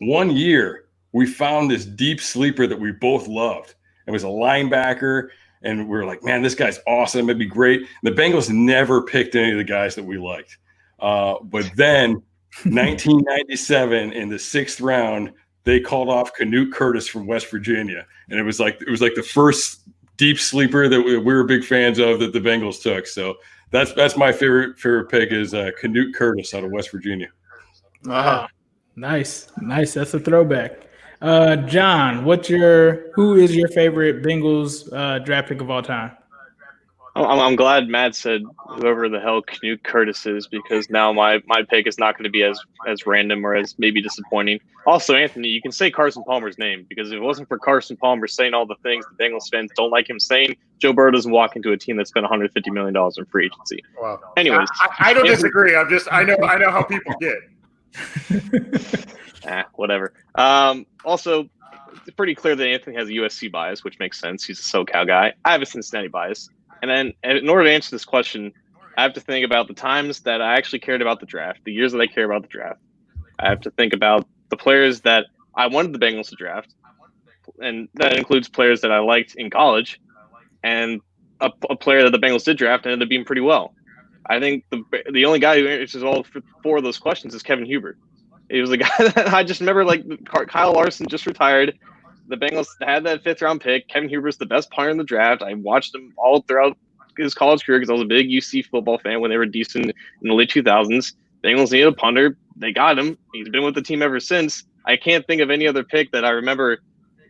one year we found this deep sleeper that we both loved. It was a linebacker, and we were like, "Man, this guy's awesome. It'd be great." And the Bengals never picked any of the guys that we liked, uh, but then 1997 in the sixth round, they called off Knute Curtis from West Virginia, and it was like it was like the first deep sleeper that we, we were big fans of that the Bengals took. So that's that's my favorite favorite pick is uh, Knute Curtis out of West Virginia. Uh-huh. Nice, nice. That's a throwback. Uh, John, what's your who is your favorite Bengals uh, draft pick of all time? I'm, I'm glad Matt said whoever the hell Knute Curtis is because now my, my pick is not going to be as as random or as maybe disappointing. Also, Anthony, you can say Carson Palmer's name because if it wasn't for Carson Palmer saying all the things the Bengals fans don't like him saying, Joe Burrow doesn't walk into a team that spent 150 million dollars in free agency. Wow. Anyways, I, I don't disagree. I'm just I know I know how people get. ah, whatever. Um, also, it's pretty clear that Anthony has a USC bias, which makes sense. He's a SoCal guy. I have a Cincinnati bias. And then in order to answer this question, I have to think about the times that I actually cared about the draft, the years that I care about the draft. I have to think about the players that I wanted the Bengals to draft, and that includes players that I liked in college, and a, a player that the Bengals did draft ended up being pretty well. I think the the only guy who answers all four of those questions is Kevin Huber. He was the guy that I just remember like Kyle Larson just retired the Bengals had that fifth round pick. Kevin Huber's the best player in the draft. I watched him all throughout his college career because I was a big UC football fan when they were decent in the late 2000s. Bengals needed a punter. They got him. He's been with the team ever since. I can't think of any other pick that I remember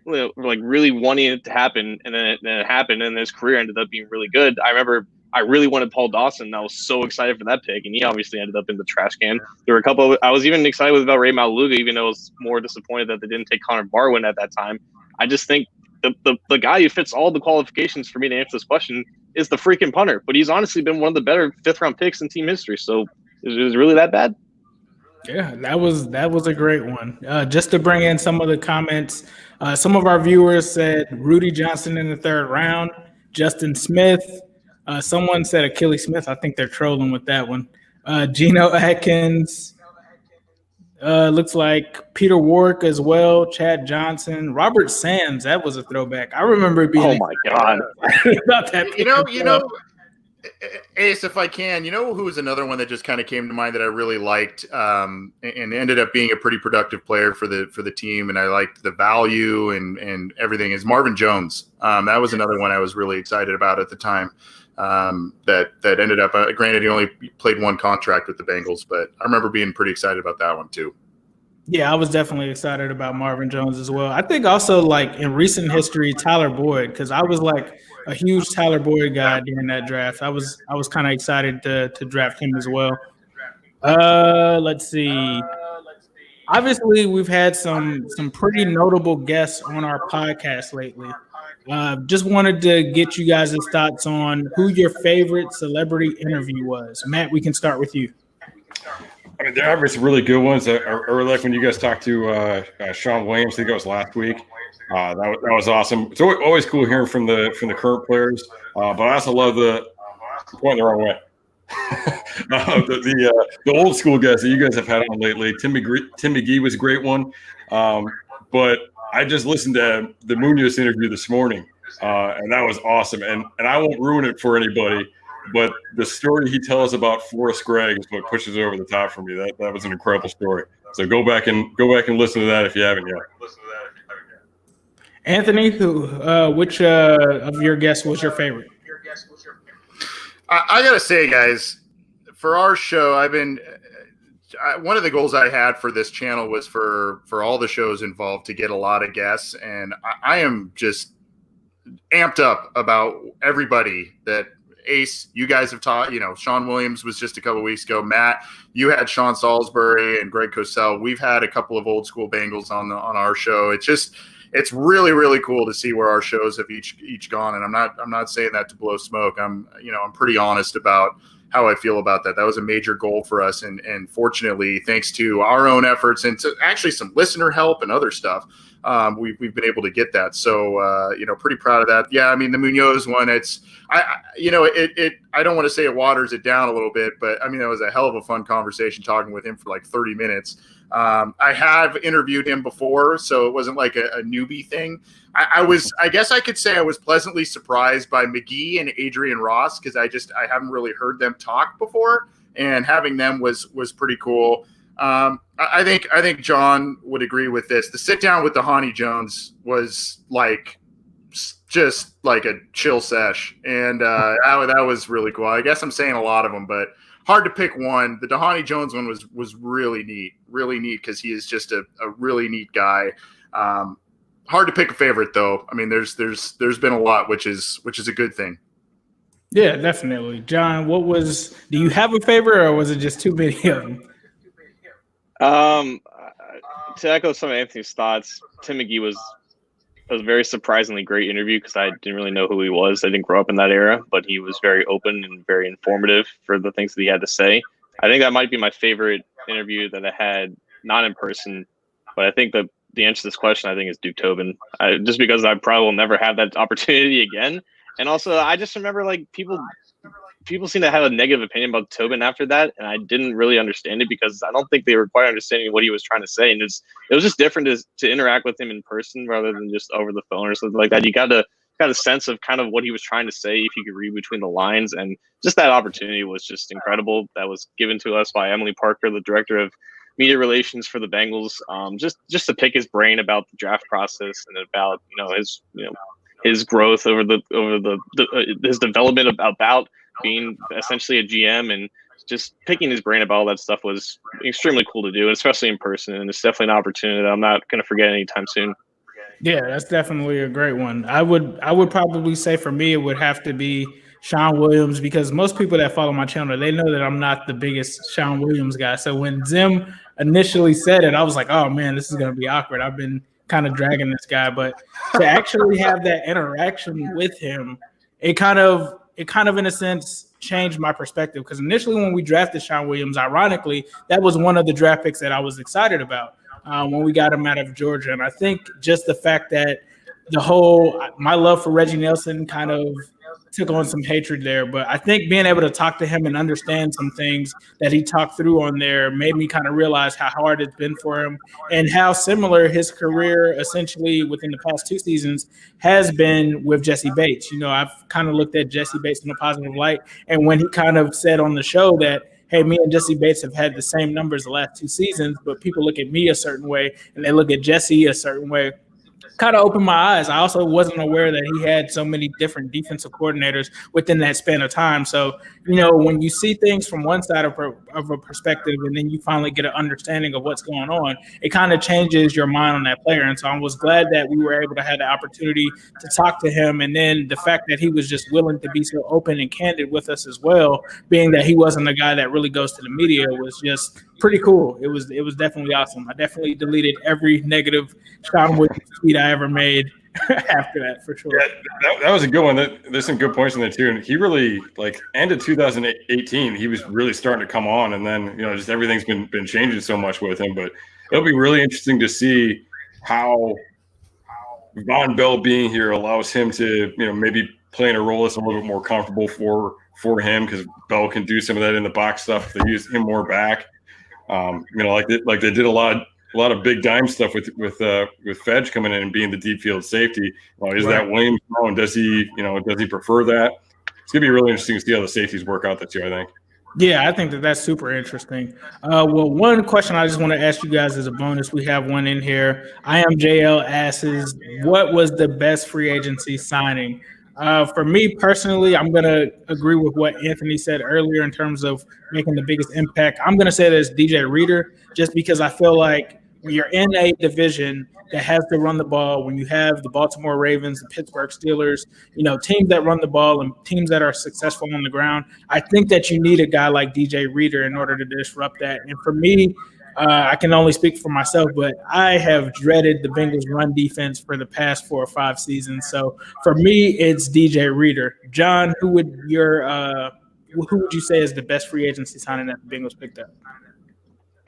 like really wanting it to happen, and then it, then it happened, and his career ended up being really good. I remember I really wanted Paul Dawson. I was so excited for that pick, and he obviously ended up in the trash can. There were a couple. Of, I was even excited about Ray Maualuga, even though I was more disappointed that they didn't take Connor Barwin at that time. I just think the, the, the guy who fits all the qualifications for me to answer this question is the freaking punter. But he's honestly been one of the better fifth round picks in team history. So is it really that bad? Yeah, that was that was a great one. Uh, just to bring in some of the comments, uh, some of our viewers said Rudi Johnson in the third round, Justin Smith, uh, someone said Akili Smith. I think they're trolling with that one. Uh, Geno Atkins. Uh, looks like Peter Warrick as well. Chad Johnson, Robert Sands. That was a throwback. I remember being. Oh my god! about that. You know, you know, Ace, if I can, you know who was another one that just kind of came to mind that I really liked, um, and ended up being a pretty productive player for the for the team, and I liked the value and and everything. Is Marvin Jones? Um, that was another one I was really excited about at the time um, that that ended up. Uh, granted, he only played one contract with the Bengals, but I remember being pretty excited about that one too. Yeah, I was definitely excited about Marvin Jones as well. I think also like in recent history, Tyler Boyd, because I was like a huge Tyler Boyd guy during that draft. I was I was kind of excited to to draft him as well. Uh, let's see. Obviously, we've had some some pretty notable guests on our podcast lately. Uh, just wanted to get you guys' thoughts on who your favorite celebrity interview was. Matt, we can start with you. I mean, there are some really good ones. I, I like when you guys talked to uh, uh, Shawn Williams. I think it was last week. Uh, that, was, that was awesome. It's always, cool hearing from the from the current players. Uh, but I also love the point the wrong way. uh, the the, the, old school guys that you guys have had on lately. Tim McGree, Tim McGee was a great one. Um, but I just listened to the Munoz interview this morning, uh, and that was awesome. And and I won't ruin it for anybody, but the story he tells about Forrest Gregg is what pushes it over the top for me. That that was an incredible story. So go back and go back and listen to that if you haven't yet. Anthony, who uh, which uh, of your guests was your favorite? I, I gotta say, guys, for our show, I've been I, one of the goals I had for this channel was for for all the shows involved to get a lot of guests, and I, I am just amped up about everybody that Ace, you guys have taught. You know, Shawn Williams was just a couple weeks ago. Matt, you had Sean Salisbury and Greg Cosell. We've had a couple of old school Bengals on the on our show. It's just it's really really cool to see where our shows have each each gone. And I'm not I'm not saying that to blow smoke. I'm you know I'm pretty honest about how I feel about that. That was a major goal for us, and and fortunately, thanks to our own efforts and to actually some listener help and other stuff, um, we've we've been able to get that. So uh, you know, pretty proud of that. Yeah, I mean the Munoz one, it's I, I you know it it I don't want to say it waters it down a little bit, but I mean that was a hell of a fun conversation talking with him for like 30 minutes. Um, I have interviewed him before, so it wasn't like a, a newbie thing. I, I, was, I guess, I could say I was pleasantly surprised by McGee and Adrian Ross because I just I haven't really heard them talk before, and having them was was pretty cool. Um, I, I think I think John would agree with this. The sit down with Dhani Jones was like just like a chill sesh, and uh, that was really cool. I guess I'm saying a lot of them, but hard to pick one. The Dhani Jones one was was really neat, really neat because he is just a, a really neat guy. Um, hard to pick a favorite though. I mean, there's there's there's been a lot, which is which is a good thing. Yeah, definitely, John. What was? Do you have a favorite, or was it just too many of them? Um, to echo some of Anthony's thoughts, Tim McGee was it was a very surprisingly great interview because I didn't really know who he was. I didn't grow up in that era, but he was very open and very informative for the things that he had to say. I think that might be my favorite interview that I had, not in person, but I think the the answer to this question I think is Duke Tobin, I, just because I probably will never have that opportunity again. And also, I just remember like people people seem to have a negative opinion about Tobin after that, and I didn't really understand it because I don't think they were quite understanding what he was trying to say, and it's it was just different to, to interact with him in person rather than just over the phone or something like that. You got to got a sense of kind of what he was trying to say if you could read between the lines, and just that opportunity was just incredible. That was given to us by Emily Parker, the director of media relations for the Bengals, um, just just to pick his brain about the draft process and about you know his you know his growth over the over the, the uh, his development about being essentially a GM and just picking his brain about all that stuff was extremely cool to do, especially in person. And it's definitely an opportunity that I'm not going to forget anytime soon. Yeah, that's definitely a great one. I would I would probably say for me it would have to be Shawn Williams because most people that follow my channel they know that I'm not the biggest Shawn Williams guy. So when Zim initially said it, I was like, oh man, this is gonna be awkward. I've been kind of dragging this guy, but to actually have that interaction with him, it kind of it kind of in a sense changed my perspective. Because initially when we drafted Shawn Williams, ironically, that was one of the draft picks that I was excited about uh, when we got him out of Georgia, and I think just the fact that the whole my love for Reggie Nelson kind of took on some hatred there. But I think being able to talk to him and understand some things that he talked through on there made me kind of realize how hard it's been for him and how similar his career essentially within the past two seasons has been with Jessie Bates. You know, I've kind of looked at Jessie Bates in a positive light. And when he kind of said on the show that hey, me and Jessie Bates have had the same numbers the last two seasons, but people look at me a certain way and they look at Jessie a certain way kind of opened my eyes. I also wasn't aware that he had so many different defensive coordinators within that span of time. So, you know, when you see things from one side of a, of a perspective and then you finally get an understanding of what's going on, it kind of changes your mind on that player. And so I was glad that we were able to have the opportunity to talk to him. And then the fact that he was just willing to be so open and candid with us as well, being that he wasn't a guy that really goes to the media, was just pretty cool. It was it was definitely awesome. I definitely deleted every negative Shawn tweet I ever made after that for sure. Yeah, that, that was a good one. That, there's some good points in there too. And he really like ended 2018. He was really starting to come on, and then you know just everything's been been changing so much with him. But it'll be really interesting to see how Vonn Bell being here allows him to you know maybe playing a role that's a little bit more comfortable for for him because Bell can do some of that in the box stuff. They use him more back. Um, you know, like they, like they did a lot a lot of big dime stuff with with uh, with Fedge coming in and being the deep field safety. is right. that Williams? And does he you know does he prefer that? it's gonna be really interesting to see how the safeties work out this year. I think. Yeah, I think that that's super interesting. Uh, well, one question I just want to ask you guys as a bonus, we have one in here. I am JL asks, what was the best free agency signing? Uh, for me personally, I'm going to agree with what Anthony said earlier in terms of making the biggest impact. I'm going to say that it's DJ Reader, just because I feel like when you're in a division that has to run the ball, when you have the Baltimore Ravens, the Pittsburgh Steelers, you know, teams that run the ball and teams that are successful on the ground, I think that you need a guy like DJ Reader in order to disrupt that. And for me, uh, I can only speak for myself, but I have dreaded the Bengals run defense for the past four or five seasons. So for me, it's DJ Reader. John, who would your uh, who would you say is the best free agency signing that the Bengals picked up?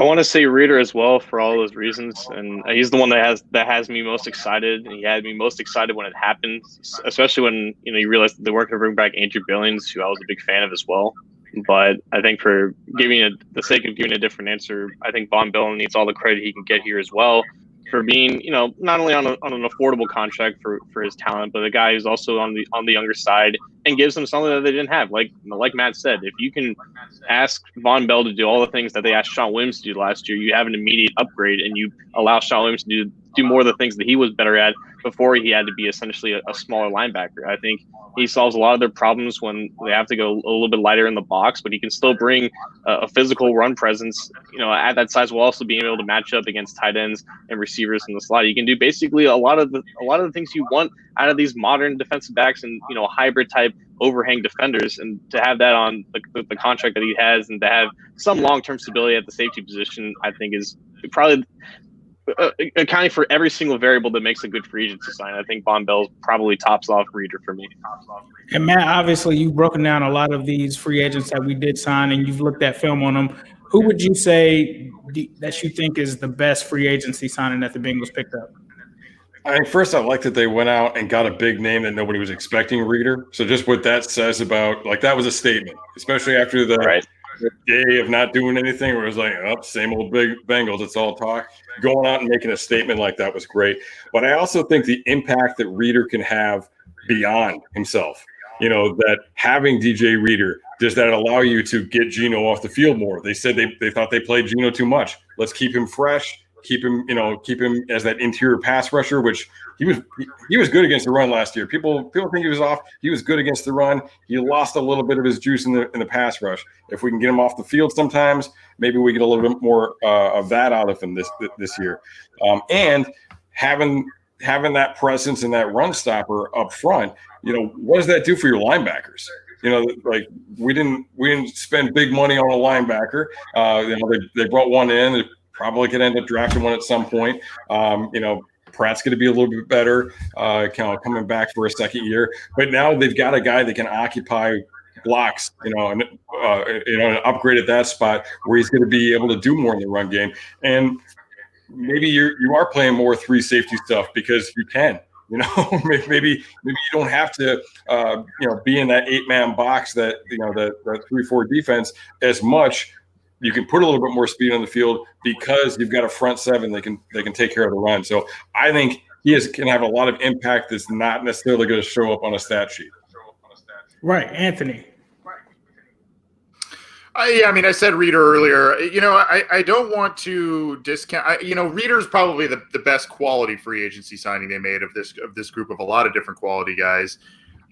I want to say Reader as well for all those reasons, and he's the one that has that has me most excited. He had me most excited when it happened, especially when you know you realized they weren't going to bring back Andrew Billings, who I was a big fan of as well. But I think for giving a, the sake of giving a different answer, I think Vonn Bell needs all the credit he can get here as well for being, you know, not only on, a, on an affordable contract for, for his talent, but a guy who's also on the on the younger side and gives them something that they didn't have. Like like Matt said, if you can ask Vonn Bell to do all the things that they asked Shawn Williams to do last year, you have an immediate upgrade, and you allow Shawn Williams to do do more of the things that he was better at before he had to be essentially a, a, smaller linebacker. I think he solves a lot of their problems when they have to go a little bit lighter in the box, but he can still bring a, a physical run presence, you know, at that size while also being able to match up against tight ends and receivers in the slot. He can do basically a lot of the a lot of the things you want out of these modern defensive backs and you know hybrid type overhang defenders and to have that on the, the contract that he has and to have some long-term stability at the safety position i think is probably uh, accounting for every single variable that makes a good free agency sign, I think Vonn Bell probably tops off Reader for me. And Matt, obviously, you've broken down a lot of these free agents that we did sign, and you've looked at film on them. Who would you say that you think is the best free agency signing that the Bengals picked up? I mean, first, I like that they went out and got a big name that nobody was expecting. Reader. So just what that says about like that was a statement, especially after the. Right day of not doing anything where it was like, oh, same old big Bengals, it's all talk. Going out and making a statement like that was great. But I also think the impact that Reader can have beyond himself, you know, that having DJ Reader, does that allow you to get Geno off the field more? They said they, they thought they played Geno too much. Let's keep him fresh keep him, you know, keep him as that interior pass rusher, which he was he was good against the run last year. People people think he was off. He was good against the run. He lost a little bit of his juice in the in the pass rush. If we can get him off the field sometimes, maybe we get a little bit more uh, of that out of him this this year. Um, and having having that presence and that run stopper up front, you know, what does that do for your linebackers? you know, like we didn't we didn't spend big money on a linebacker. Uh, you know, they, they brought one in probably could end up drafting one at some point. Um, you know, Pratt's going to be a little bit better, uh, kind of coming back for a second year. But now they've got a guy that can occupy blocks, you know, and uh, you know, an upgrade at that spot where he's going to be able to do more in the run game. And maybe you're you are playing more three safety stuff because you can. You know, maybe maybe you don't have to, uh, you know, be in that eight man box that you know the, the three four defense as much you can put a little bit more speed on the field because you've got a front seven that can they can take care of the run. So I think he is, can have a lot of impact that's not necessarily going to show up on a stat sheet. Right, Anthony. I, yeah, I mean, I said Reader earlier. You know, I, I don't want to discount. I, you know, Reader's probably the, the best quality free agency signing they made of this of this group of a lot of different quality guys.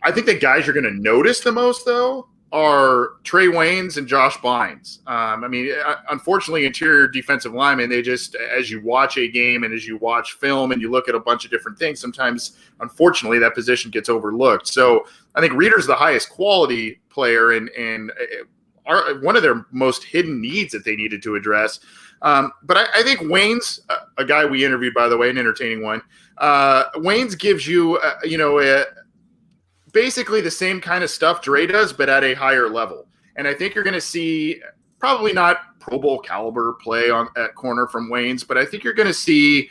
I think the guys you're going to notice the most, though, are Trae Waynes and Josh Bynes. Um, I mean, uh, unfortunately, interior defensive linemen, they just, as you watch a game and as you watch film and you look at a bunch of different things, sometimes, unfortunately, that position gets overlooked. So I think Reader's the highest quality player and, and uh, are one of their most hidden needs that they needed to address. Um, but I, I, think Waynes, a guy we interviewed, by the way, an entertaining one, uh, Waynes gives you, uh, you know, a, basically the same kind of stuff Dre does, but at a higher level. And I think you're going to see probably not Pro Bowl caliber play on at corner from Waynes, but I think you're going to see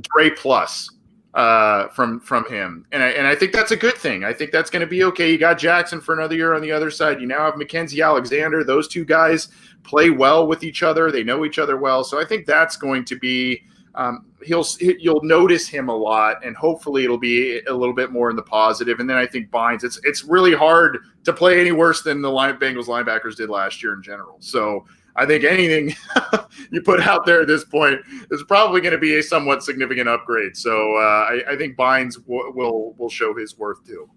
Dre plus uh, from from him, and I and I think that's a good thing. I think that's going to be okay. You got Jackson for another year on the other side. You now have Mackensie Alexander. Those two guys play well with each other. They know each other well, so I think that's going to be um, he'll you'll notice him a lot, and hopefully it'll be a little bit more in the positive. And then I think Bynes, it's it's really hard to play any worse than the line, Bengals linebackers did last year in general. So I think anything you put out there at this point is probably going to be a somewhat significant upgrade. So uh, I, I, think Bynes w- will will show his worth too.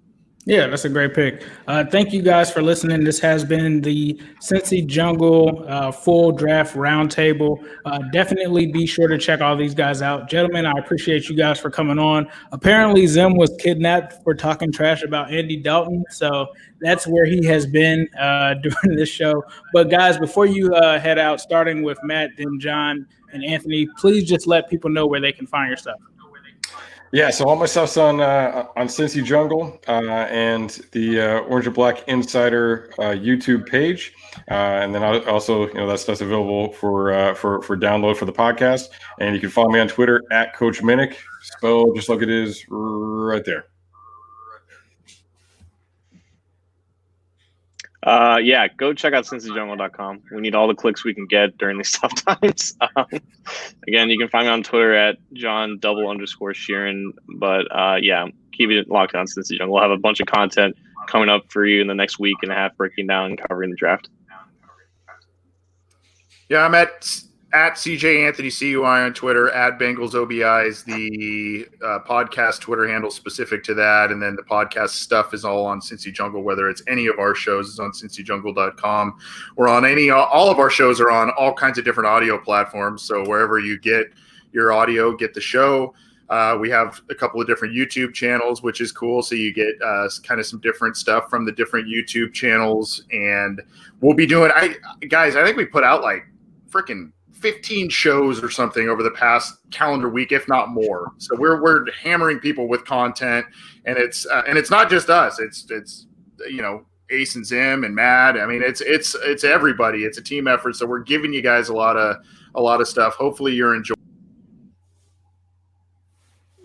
Yeah, that's a great pick. Uh, thank you guys for listening. This has been the Cincy Jungle uh, full draft roundtable. Uh, definitely be sure to check all these guys out. Gentlemen, I appreciate you guys for coming on. Apparently, Zim was kidnapped for talking trash about Andy Dalton. So that's where he has been uh, during this show. But, guys, before you uh, head out, starting with Matt, then John, and Anthony, please just let people know where they can find your stuff. Yeah, so all my stuff's on uh, on Cincy Jungle uh, and the uh, Orange and Black Insider uh, YouTube page, uh, and then I also you know that stuff's available for uh, for for download for the podcast. And you can follow me on Twitter at Coach Minich, spelled just like it is right there. Uh, yeah, go check out cincyjungle.com. We need all the clicks we can get during these tough times. Um, again, you can find me on Twitter at John double underscore Sheeran. But uh, yeah, keep it locked on Cincy Jungle. We'll have a bunch of content coming up for you in the next week and a half, breaking down and covering the draft. Yeah, I'm at at CJ Anthony CUI on Twitter, at Bengals OBI is the uh, podcast Twitter handle specific to that. And then the podcast stuff is all on Cincy Jungle, whether it's any of our shows is on cincyjungle.com or on any, all of our shows are on all kinds of different audio platforms. So wherever you get your audio, get the show. Uh, we have a couple of different YouTube channels, which is cool. So you get uh, kind of some different stuff from the different YouTube channels, and we'll be doing. I guys, I think we put out like freaking 15 shows or something over the past calendar week, if not more. So we're we're hammering people with content, and it's uh, and it's not just us. It's it's you know Ace and Zim and Mad. I mean, it's it's it's everybody. It's a team effort. So we're giving you guys a lot of a lot of stuff. Hopefully, you're enjoying.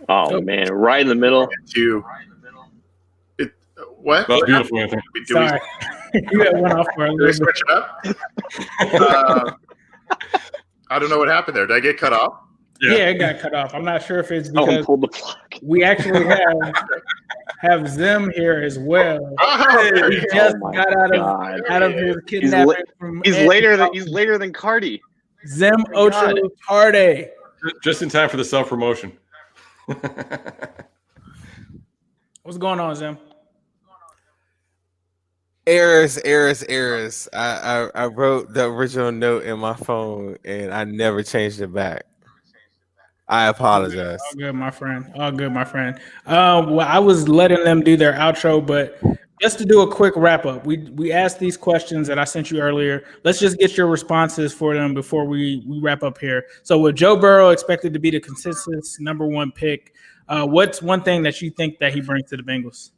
Oh man, right in the middle. To it, what? That's beautiful. Anthony. Sorry, you got one off for a little switch it up. uh, I don't know what happened there. Did I get cut off? Yeah, yeah it got cut off. I'm not sure if it's because pulled the plug. we actually have have Zim here as well. Oh, he just oh got out of oh God. out of his kidnapping. He's, la- he's later than he's later than Cardi. Zim oh Ocho Cardi. Just in time for the self promotion. What's going on, Zim? Errors, errors, errors. I, I, I wrote the original note in my phone and I never changed it back. I apologize. All good, my friend. All good, my friend. Um, well, I was letting them do their outro, but just to do a quick wrap up, we we asked these questions that I sent you earlier. Let's just get your responses for them before we we wrap up here. So, with Joe Burrow expected to be the consensus number one pick, uh, what's one thing that you think that he brings to the Bengals?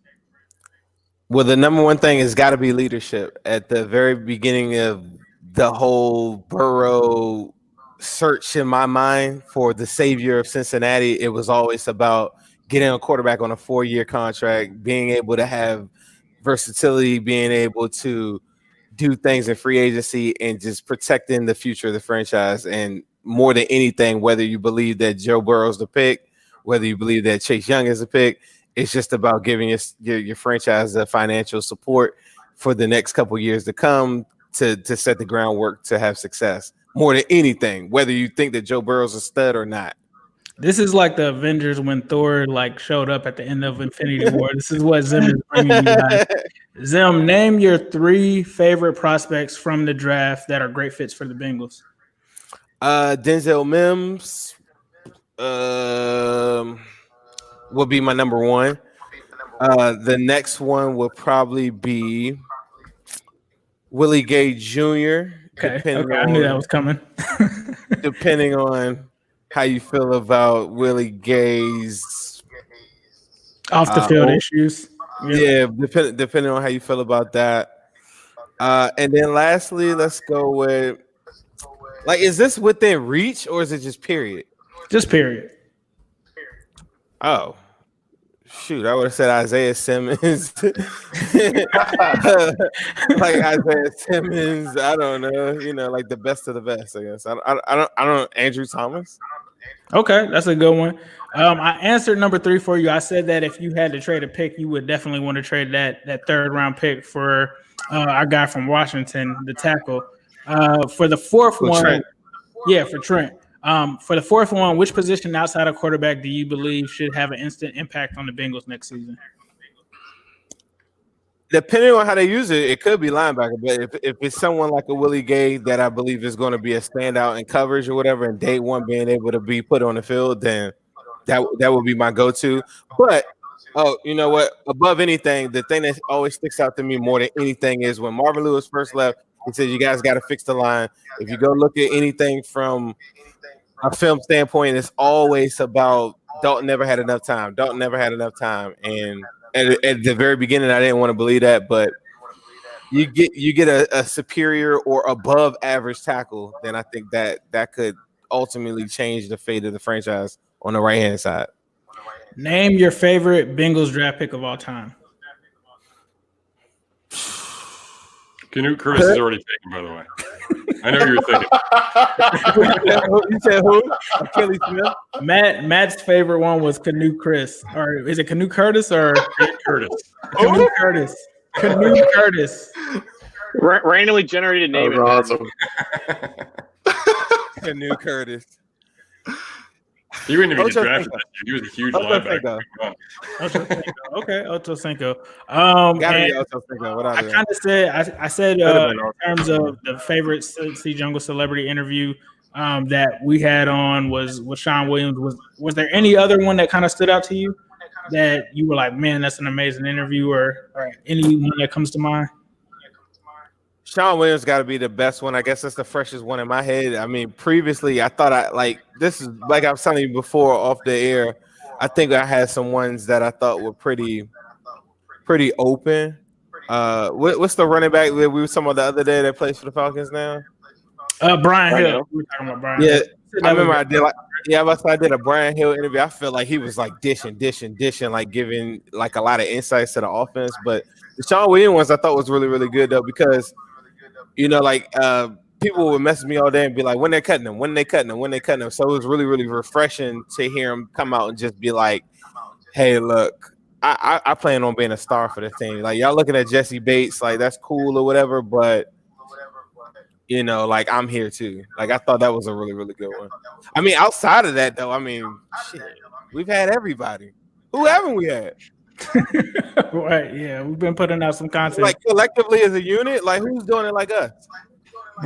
Well, the number one thing has got to be leadership. At the very beginning of the whole Burrow search in my mind for the savior of Cincinnati, it was always about getting a quarterback on a four year contract, being able to have versatility, being able to do things in free agency, and just protecting the future of the franchise. And more than anything, whether you believe that Joe Burrow's the pick, whether you believe that Chase Young is the pick, it's just about giving your, your, your franchise the financial support for the next couple years to come to to set the groundwork to have success more than anything, whether you think that Joe Burrow's a stud or not. This is like the Avengers when Thor like showed up at the end of Infinity War. this is what Zim is bringing you guys. Zim, name your three favorite prospects from the draft that are great fits for the Bengals. Uh, Denzel Mims. Um will be my number one. Uh, the next one will probably be Willie Gay Jr. Okay, okay I knew that was coming. depending on how you feel about Willie Gay's off the field uh, issues. Yeah, yeah depending depending on how you feel about that. Uh, and then lastly, let's go with like, is this within reach or is it just period? Just period. Oh, shoot! I would have said Isaiah Simmons, like Isaiah Simmons. I don't know, you know, like the best of the best. I guess I, I, I don't. I don't. Andrew Thomas. Okay, that's a good one. Um, I answered number three for you. I said that if you had to trade a pick, you would definitely want to trade that that third round pick for uh, our guy from Washington, the tackle. Uh, for the fourth For one, Trent. yeah, for Trent. Um, for the fourth one, which position outside of quarterback do you believe should have an instant impact on the Bengals next season? Depending on how they use it, it could be linebacker. But if, if it's someone like a Willie Gay that I believe is going to be a standout in coverage or whatever, and day one being able to be put on the field, then that that would be my go-to. But oh, you know what? Above anything, the thing that always sticks out to me more than anything is when Marvin Lewis first left. He said, "You guys got to fix the line." If you go look at anything from a film standpoint, it's always about Dalton never had enough time. Dalton never had enough time, and at, at the very beginning, I didn't want to believe that, but you get you get a, a superior or above average tackle, then I think that that could ultimately change the fate of the franchise on the right hand side. Name your favorite Bengals draft pick of all time. Canute Curtis is already taken, by the way. I know you're thinking. you said who? Akili Smith. Matt Matt's favorite one was Canoe Chris, or is it Canoe Curtis or Canute Curtis. Canoe Curtis? Canoe Curtis. Ra- randomly generated name. Oh, That's awesome. Canoe Curtis. He wouldn't even get drafted. That year. He was a huge Ocho linebacker. Cinco. Ocho Okay, Ocho Cinco. Um, Gotta be Ocho Cinco. What I I do? kind of said I, I said uh, in terms of the favorite C Jungle celebrity interview um, that we had on was was Shawn Williams. Was was there any other one that kind of stood out to you that you were like, man, that's an amazing interview, or, or anyone that comes to mind? Shawn Williams got to be the best one. I guess that's the freshest one in my head. I mean, previously I thought I like this is like I was telling you before off the air. I think I had some ones that I thought were pretty, pretty open. Uh, what, what's the running back that we were talking about the other day that plays for the Falcons now? Uh, Brian Brian Hill. Hill. We talking about Brian. Yeah, Hill. I remember I did like yeah, but I did a Brian Hill interview. I felt like he was like dishing, dishing, dishing, like giving like a lot of insights to the offense. But the Shawn Williams ones I thought was really, really good though, because you know, like uh people would message me all day and be like, when they're cutting them, when they cutting them, when they cutting them. So it was really, really refreshing to hear him come out and just be like, Hey, look, I, I, I plan on being a star for the team. Like y'all looking at Jessie Bates, like that's cool or whatever, but you know, like I'm here too. Like I thought that was a really, really good one. I mean, outside of that though, I mean, shit, we've had everybody. Who haven't we had? right. Yeah, we've been putting out some content. Like collectively as a unit, like who's doing it like us?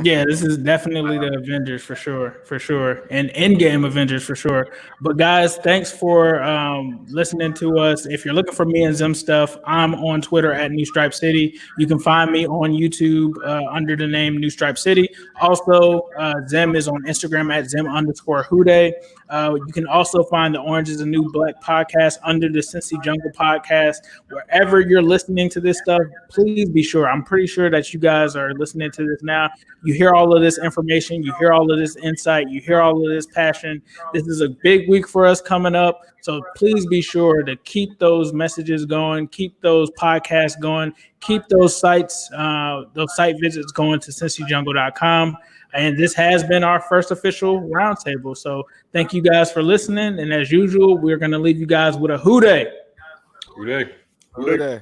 Yeah, this is definitely the Avengers for sure, for sure, and Endgame Avengers for sure. But guys, thanks for um, listening to us. If you're looking for me and Zim stuff, I'm on Twitter at New Stripe City. You can find me on YouTube uh, under the name New Stripe City. Also, uh, Zim is on Instagram at Zim underscore Hude. Uh, you can also find the Orange is a New Black podcast under the Cincy Jungle podcast. Wherever you're listening to this stuff, please be sure. I'm pretty sure that you guys are listening to this now. You hear all of this information, you hear all of this insight, you hear all of this passion. This is a big week for us coming up. So please be sure to keep those messages going, keep those podcasts going, keep those sites, uh, those site visits going to cincyjungle.com. And this has been our first official roundtable. So thank you guys for listening. And as usual, we're going to leave you guys with a who day. Who dey? Who they?